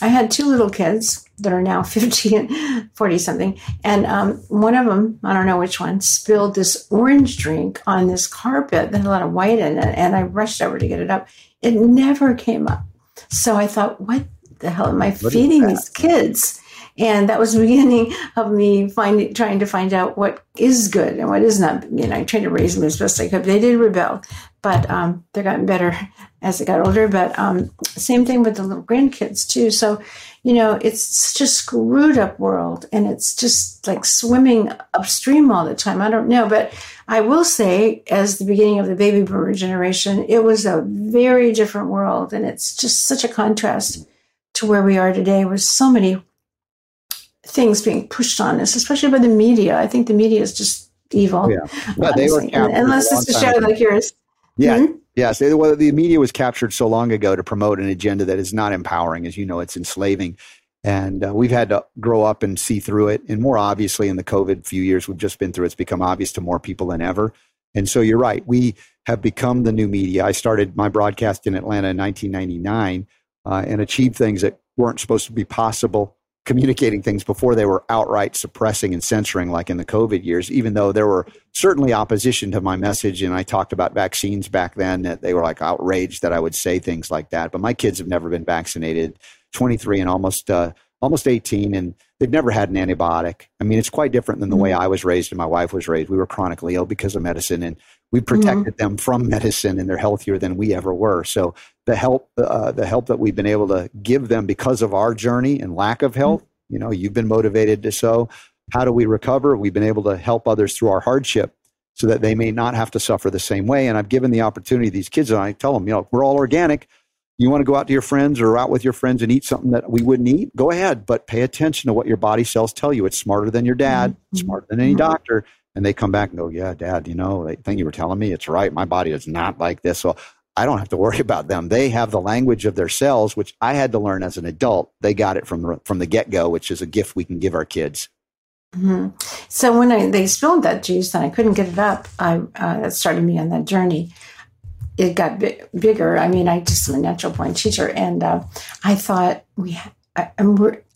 I had two little kids that are now 50 and 40 something. And um, one of them, I don't know which one, spilled this orange drink on this carpet that had a lot of white in it. And I rushed over to get it up. It never came up. So I thought, what the hell am I what feeding these kids? And that was the beginning of me finding, trying to find out what is good and what is not. You know, I tried to raise them as best I could. They did rebel, but um, they're gotten better as they got older. But um, same thing with the little grandkids too. So, you know, it's a screwed up world, and it's just like swimming upstream all the time. I don't know, but I will say, as the beginning of the baby boomer generation, it was a very different world, and it's just such a contrast to where we are today with so many things being pushed on us, especially by the media. I think the media is just evil. Yeah, yeah they were unless it's a show ago. like yours. Yeah. Mm-hmm. Yes, well, the media was captured so long ago to promote an agenda that is not empowering. As you know, it's enslaving. And uh, we've had to grow up and see through it. And more obviously, in the COVID few years we've just been through, it's become obvious to more people than ever. And so you're right. We have become the new media. I started my broadcast in Atlanta in 1999 uh, and achieved things that weren't supposed to be possible communicating things before they were outright suppressing and censoring, like in the COVID years, even though there were certainly opposition to my message. And I talked about vaccines back then that they were like outraged that I would say things like that. But my kids have never been vaccinated, 23 and almost, uh, almost 18, and they've never had an antibiotic. I mean, it's quite different than the way mm-hmm. I was raised and my wife was raised. We were chronically ill because of medicine, and we protected mm-hmm. them from medicine, and they're healthier than we ever were. So the help, uh, the help that we've been able to give them because of our journey and lack of health, mm-hmm. you know, you've been motivated to so. How do we recover? We've been able to help others through our hardship so that they may not have to suffer the same way. And I've given the opportunity these kids, and I tell them, you know, we're all organic you want to go out to your friends or out with your friends and eat something that we wouldn't eat, go ahead, but pay attention to what your body cells tell you. It's smarter than your dad, mm-hmm. smarter than any mm-hmm. doctor. And they come back and go, Yeah, dad, you know, the thing you were telling me, it's right. My body is not like this. So I don't have to worry about them. They have the language of their cells, which I had to learn as an adult. They got it from the, from the get go, which is a gift we can give our kids. Mm-hmm. So when I, they spilled that juice and I couldn't get it up, I uh, that started me on that journey it got bigger. I mean, I just am a natural born teacher, and uh, I thought we. Ha- I,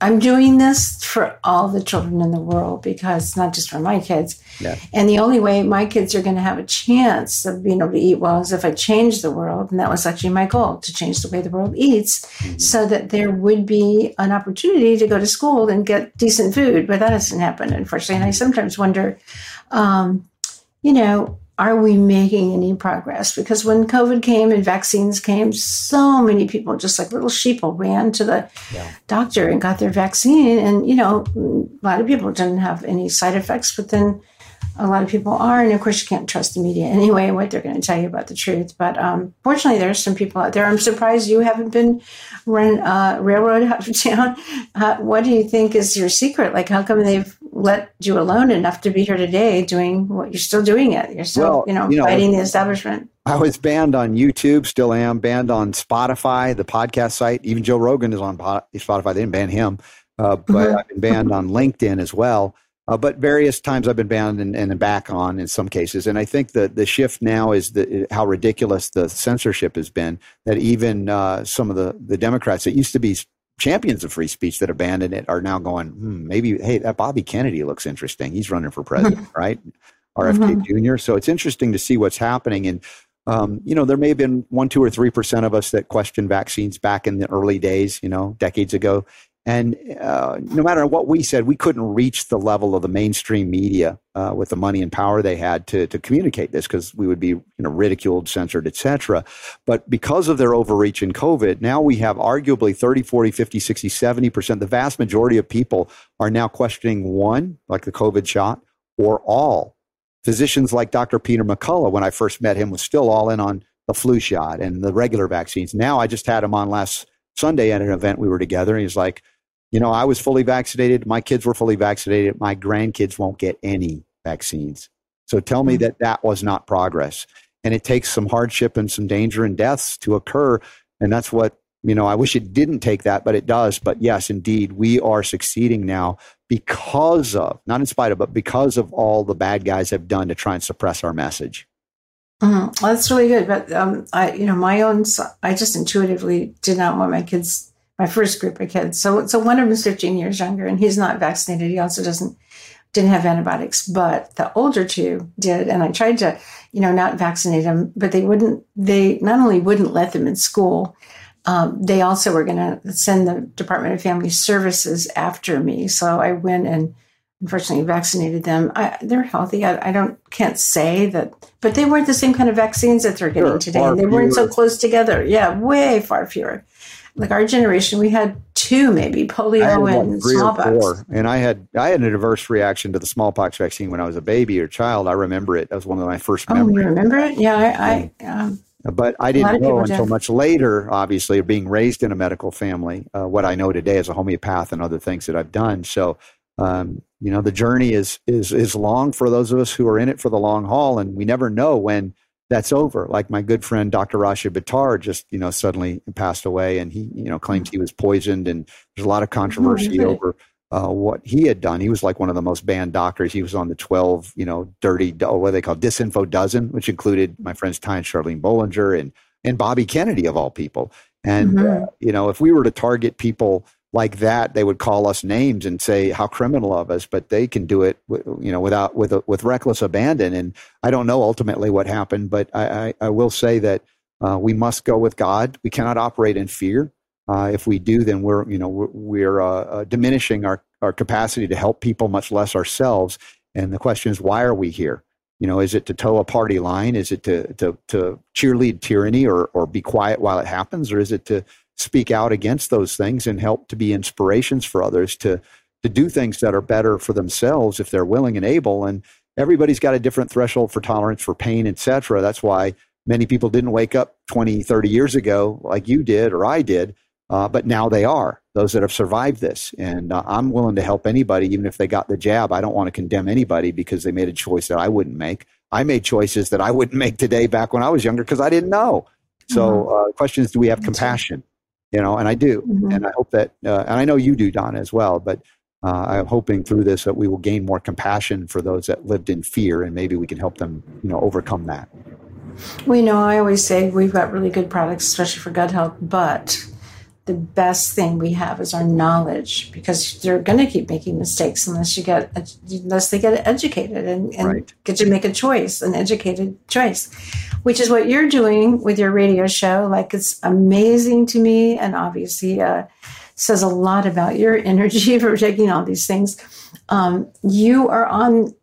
I'm doing this for all the children in the world because not just for my kids. Yeah. And the only way my kids are going to have a chance of being able to eat well is if I change the world. And that was actually my goal to change the way the world eats mm-hmm. so that there would be an opportunity to go to school and get decent food. But that hasn't happened, unfortunately. And I sometimes wonder, um, you know, are we making any progress? Because when COVID came and vaccines came, so many people, just like little sheeple, ran to the yeah. doctor and got their vaccine. And, you know, a lot of people didn't have any side effects, but then a lot of people are. And of course, you can't trust the media anyway, what they're going to tell you about the truth. But um, fortunately, there are some people out there. I'm surprised you haven't been run uh, railroad out of town. Uh, what do you think is your secret? Like, how come they've let you alone enough to be here today doing what you're still doing it? You're still, well, you, know, you know, fighting the establishment. I was banned on YouTube, still am banned on Spotify, the podcast site. Even Joe Rogan is on Spotify. They didn't ban him, uh, but mm-hmm. I've been banned on LinkedIn as well. Uh, but various times I've been banned and, and back on in some cases. And I think the, the shift now is the, how ridiculous the censorship has been that even uh, some of the, the Democrats that used to be champions of free speech that abandoned it are now going, hmm, maybe, hey, that Bobby Kennedy looks interesting. He's running for president, right? RFK mm-hmm. Jr. So it's interesting to see what's happening. And, um, you know, there may have been one, two, or 3% of us that questioned vaccines back in the early days, you know, decades ago. And uh, no matter what we said, we couldn't reach the level of the mainstream media uh, with the money and power they had to, to communicate this because we would be you know, ridiculed, censored, etc. But because of their overreach in COVID, now we have arguably 30, 40, 50, 60, 70%. The vast majority of people are now questioning one, like the COVID shot, or all. Physicians like Dr. Peter McCullough, when I first met him, was still all in on the flu shot and the regular vaccines. Now I just had him on last Sunday at an event we were together, and he's like, you know, I was fully vaccinated. My kids were fully vaccinated. My grandkids won't get any vaccines. So tell me mm-hmm. that that was not progress. And it takes some hardship and some danger and deaths to occur. And that's what, you know, I wish it didn't take that, but it does. But yes, indeed, we are succeeding now because of, not in spite of, but because of all the bad guys have done to try and suppress our message. Mm-hmm. Well, that's really good. But, um, I, you know, my own, I just intuitively did not want my kids my first group of kids. So, so one of them is 15 years younger, and he's not vaccinated. He also doesn't didn't have antibiotics, but the older two did. And I tried to, you know, not vaccinate them, but they wouldn't. They not only wouldn't let them in school, um, they also were going to send the Department of Family Services after me. So I went and unfortunately vaccinated them. I, they're healthy. I, I, don't can't say that, but they weren't the same kind of vaccines that they're getting sure, today. They weren't so close together. Yeah, way far fewer like our generation, we had two maybe polio and smallpox. And I had I had an adverse reaction to the smallpox vaccine when I was a baby or child. I remember it. That was one of my first oh, memories. you remember it? Yeah, I. I um, but I didn't know until much later, obviously, being raised in a medical family, uh, what I know today as a homeopath and other things that I've done. So, um, you know, the journey is is is long for those of us who are in it for the long haul, and we never know when that's over. Like my good friend Dr. Rashid Buttar just, you know, suddenly passed away and he, you know, claims he was poisoned and there's a lot of controversy oh, over uh, what he had done. He was like one of the most banned doctors. He was on the 12, you know, dirty, what they call disinfo dozen, which included my friends Ty and Charlene Bollinger and, and Bobby Kennedy of all people. And, mm-hmm. uh, you know, if we were to target people like that, they would call us names and say how criminal of us, but they can do it, you know, without with with reckless abandon. And I don't know ultimately what happened, but I, I, I will say that uh, we must go with God. We cannot operate in fear. Uh, if we do, then we're you know we're, we're uh, uh diminishing our our capacity to help people, much less ourselves. And the question is, why are we here? You know, is it to toe a party line? Is it to to to cheerlead tyranny or or be quiet while it happens, or is it to speak out against those things and help to be inspirations for others to to do things that are better for themselves if they're willing and able. And everybody's got a different threshold for tolerance for pain etc that's why many people didn't wake up 20 30 years ago like you did or i did uh, but now they are those that have survived this. And uh, i'm willing to help anybody even if they got the jab. I don't want to condemn anybody because they made a choice that i wouldn't make. I made choices that i wouldn't make today back when i was younger because i didn't know. So mm-hmm. uh, question is do we have compassion you know, and I do, mm-hmm. and I hope that, uh, and I know you do, Don, as well. But uh, I'm hoping through this that we will gain more compassion for those that lived in fear, and maybe we can help them, you know, overcome that. We know I always say we've got really good products, especially for gut health, but the best thing we have is our knowledge because they're going to keep making mistakes unless you get unless they get educated and, and right. get to make a choice an educated choice which is what you're doing with your radio show like it's amazing to me and obviously uh, says a lot about your energy for taking all these things um, you are on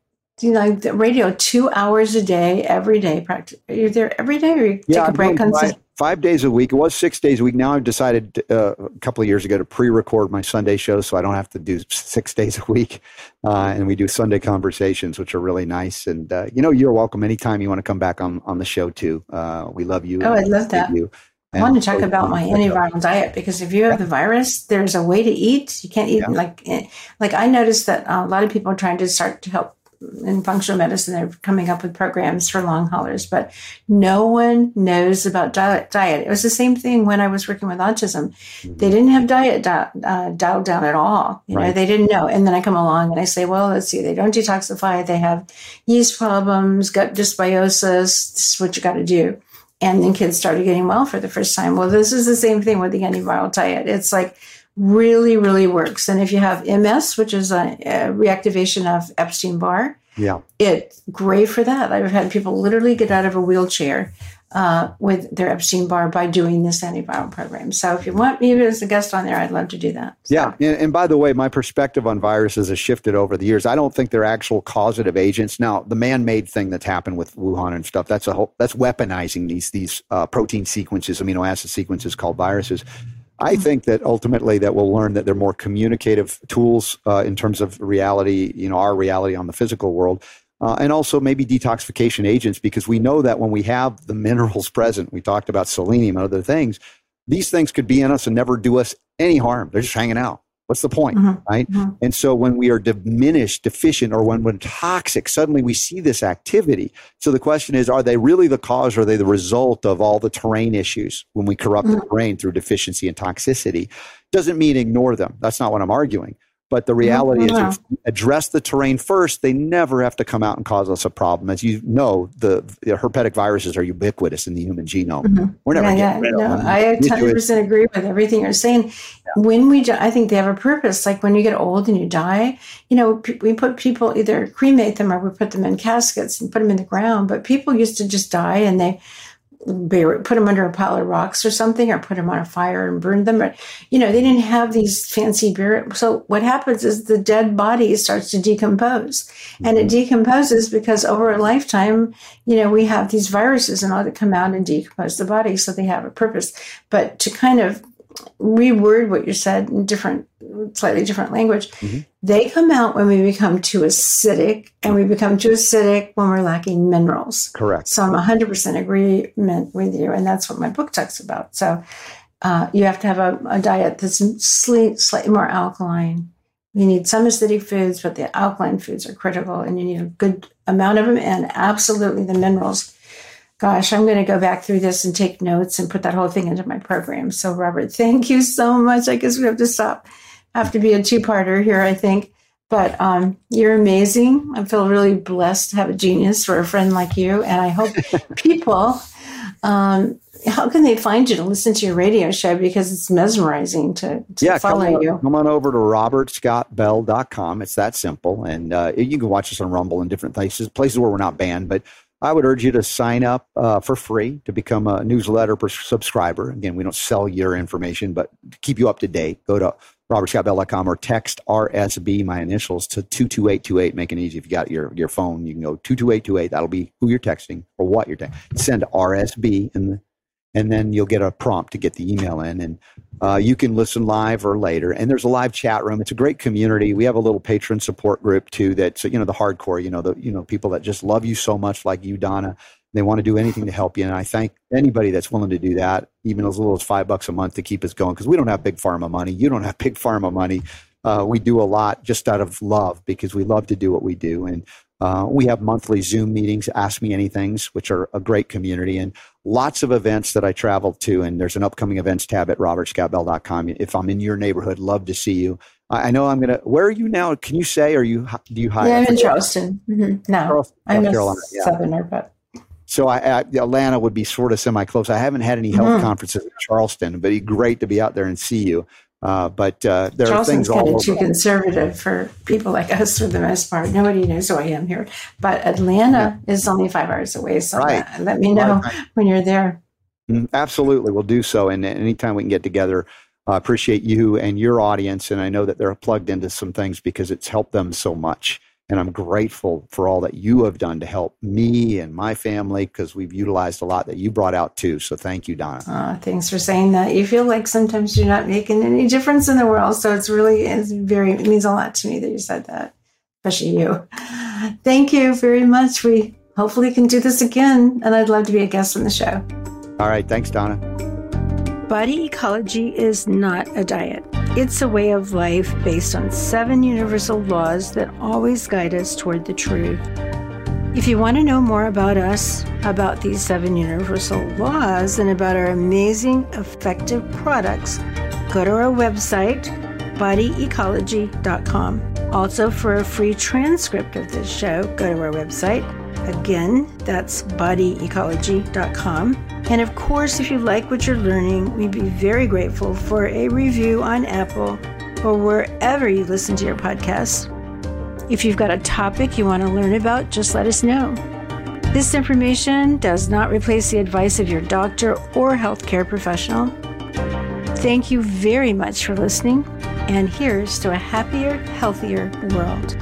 you know, the radio two hours a day, every day. Practice. Are you there every day, or you yeah, take a break? Five, five, days a week. It was six days a week. Now I've decided uh, a couple of years ago to pre-record my Sunday show, so I don't have to do six days a week. Uh, and we do Sunday conversations, which are really nice. And uh, you know, you're welcome anytime you want to come back on on the show too. Uh, we love you. Oh, I love that. You. I want to talk about my antiviral diet because if you have the virus, there's a way to eat. You can't eat yeah. like eh, like I noticed that a lot of people are trying to start to help in functional medicine, they're coming up with programs for long haulers, but no one knows about diet. diet. It was the same thing when I was working with autism. Mm-hmm. They didn't have diet uh, dialed down at all. You right. know, they didn't know. And then I come along and I say, well, let's see, they don't detoxify. They have yeast problems, gut dysbiosis. This is what you got to do. And then kids started getting well for the first time. Well, this is the same thing with the antiviral diet. It's like, really, really works. And if you have MS, which is a, a reactivation of Epstein Barr, yeah, it's great for that. I've had people literally get out of a wheelchair uh, with their Epstein Barr by doing this antiviral program. So if you want me as a guest on there, I'd love to do that. So. Yeah, and, and, by the way, my perspective on viruses has shifted over the years. I don't think they're actual causative agents. Now, the man-made thing that's happened with Wuhan and stuff that's a whole that's weaponizing these these uh, protein sequences, amino acid sequences called viruses. I think that ultimately that we'll learn that they're more communicative tools uh, in terms of reality, you know, our reality on the physical world, uh, and also maybe detoxification agents because we know that when we have the minerals present, we talked about selenium and other things, these things could be in us and never do us any harm. They're just hanging out. What's the point, mm-hmm. right? Mm-hmm. And so when we are diminished, deficient, or when we're toxic, suddenly we see this activity. So the question is, are they really the cause or are they the result of all the terrain issues when we corrupt mm-hmm. the brain through deficiency and toxicity? Doesn't mean ignore them. That's not what I'm arguing. But the reality mm-hmm. is, address the terrain first. They never have to come out and cause us a problem. As you know, the, the herpetic viruses are ubiquitous in the human genome. Mm-hmm. We're never yeah, getting yeah, no, I 100% agree with everything you're saying. Yeah. When we, I think they have a purpose. Like when you get old and you die, you know, we put people either cremate them or we put them in caskets and put them in the ground. But people used to just die and they bury, put them under a pile of rocks or something, or put them on a fire and burn them. Or, you know, they didn't have these fancy burial. So what happens is the dead body starts to decompose, and it mm-hmm. decomposes because over a lifetime, you know, we have these viruses and all that come out and decompose the body, so they have a purpose. But to kind of reword what you said in different, slightly different language. Mm-hmm. They come out when we become too acidic, and we become too acidic when we're lacking minerals. Correct. So I'm 100% agreement with you, and that's what my book talks about. So uh, you have to have a, a diet that's slightly more alkaline. You need some acidic foods, but the alkaline foods are critical, and you need a good amount of them, and absolutely the minerals gosh, I'm going to go back through this and take notes and put that whole thing into my program. So, Robert, thank you so much. I guess we have to stop. Have to be a two-parter here, I think. But um, you're amazing. I feel really blessed to have a genius for a friend like you, and I hope people. Um, how can they find you to listen to your radio show because it's mesmerizing to, to yeah, follow come on, you come on over to robertscottbell.com it's that simple and uh, you can watch us on rumble and different places places where we're not banned but I would urge you to sign up uh, for free to become a newsletter subscriber. Again, we don't sell your information, but to keep you up to date, go to robertscottbell.com or text RSB, my initials, to 22828. Make it easy. If you got your, your phone, you can go 22828. That'll be who you're texting or what you're texting. Send RSB in the and then you'll get a prompt to get the email in and uh, you can listen live or later. And there's a live chat room. It's a great community. We have a little patron support group too that's you know the hardcore you know the you know people that just love you so much like you donna. They want to do anything to help you and i thank anybody that's willing to do that even as little as five bucks a month to keep us going because we don't have big pharma money. You don't have big pharma money. Uh, we do a lot just out of love because we love to do what we do and uh, we have monthly Zoom meetings, Ask Me Anythings, which are a great community, and lots of events that I travel to. And there's an upcoming events tab at robertscottbell.com. If I'm in your neighborhood, love to see you. I, I know I'm going to. Where are you now? Can you say? Are you do you hire? Yeah, I'm in Charleston. Mm-hmm. No, Charleston, I'm a Carolina. southerner, but. So I, I, Atlanta would be sort of semi close. I haven't had any health mm-hmm. conferences in Charleston, but it'd be great to be out there and see you. Uh, but uh, there Charleston's are things kind of too conservative for people like us for the most part. Nobody knows who I am here. But Atlanta yeah. is only five hours away. So right. let, me know right. when you're there. Mm, absolutely, we'll do so. And anytime we can get together, I appreciate you and your audience. And I know that they're plugged into some things because it's helped them so much. And I'm grateful for all that you have done to help me and my family because we've utilized a lot that you brought out too. So thank you, Donna. Uh, thanks for saying that. You feel like sometimes you're not making any difference in the world. So it's really, it's very, it means a lot to me that you said that, especially you. Thank you very much. We hopefully can do this again. And I'd love to be a guest on the show. All right. Thanks, Donna. Body ecology is not a diet. It's a way of life based on seven universal laws that always guide us toward the truth. If you want to know more about us, about these seven universal laws, and about our amazing, effective products, go to our website, bodyecology.com. Also, for a free transcript of this show, go to our website. Again, that's bodyecology.com. And of course, if you like what you're learning, we'd be very grateful for a review on Apple or wherever you listen to your podcasts. If you've got a topic you want to learn about, just let us know. This information does not replace the advice of your doctor or healthcare professional. Thank you very much for listening, and here's to a happier, healthier world.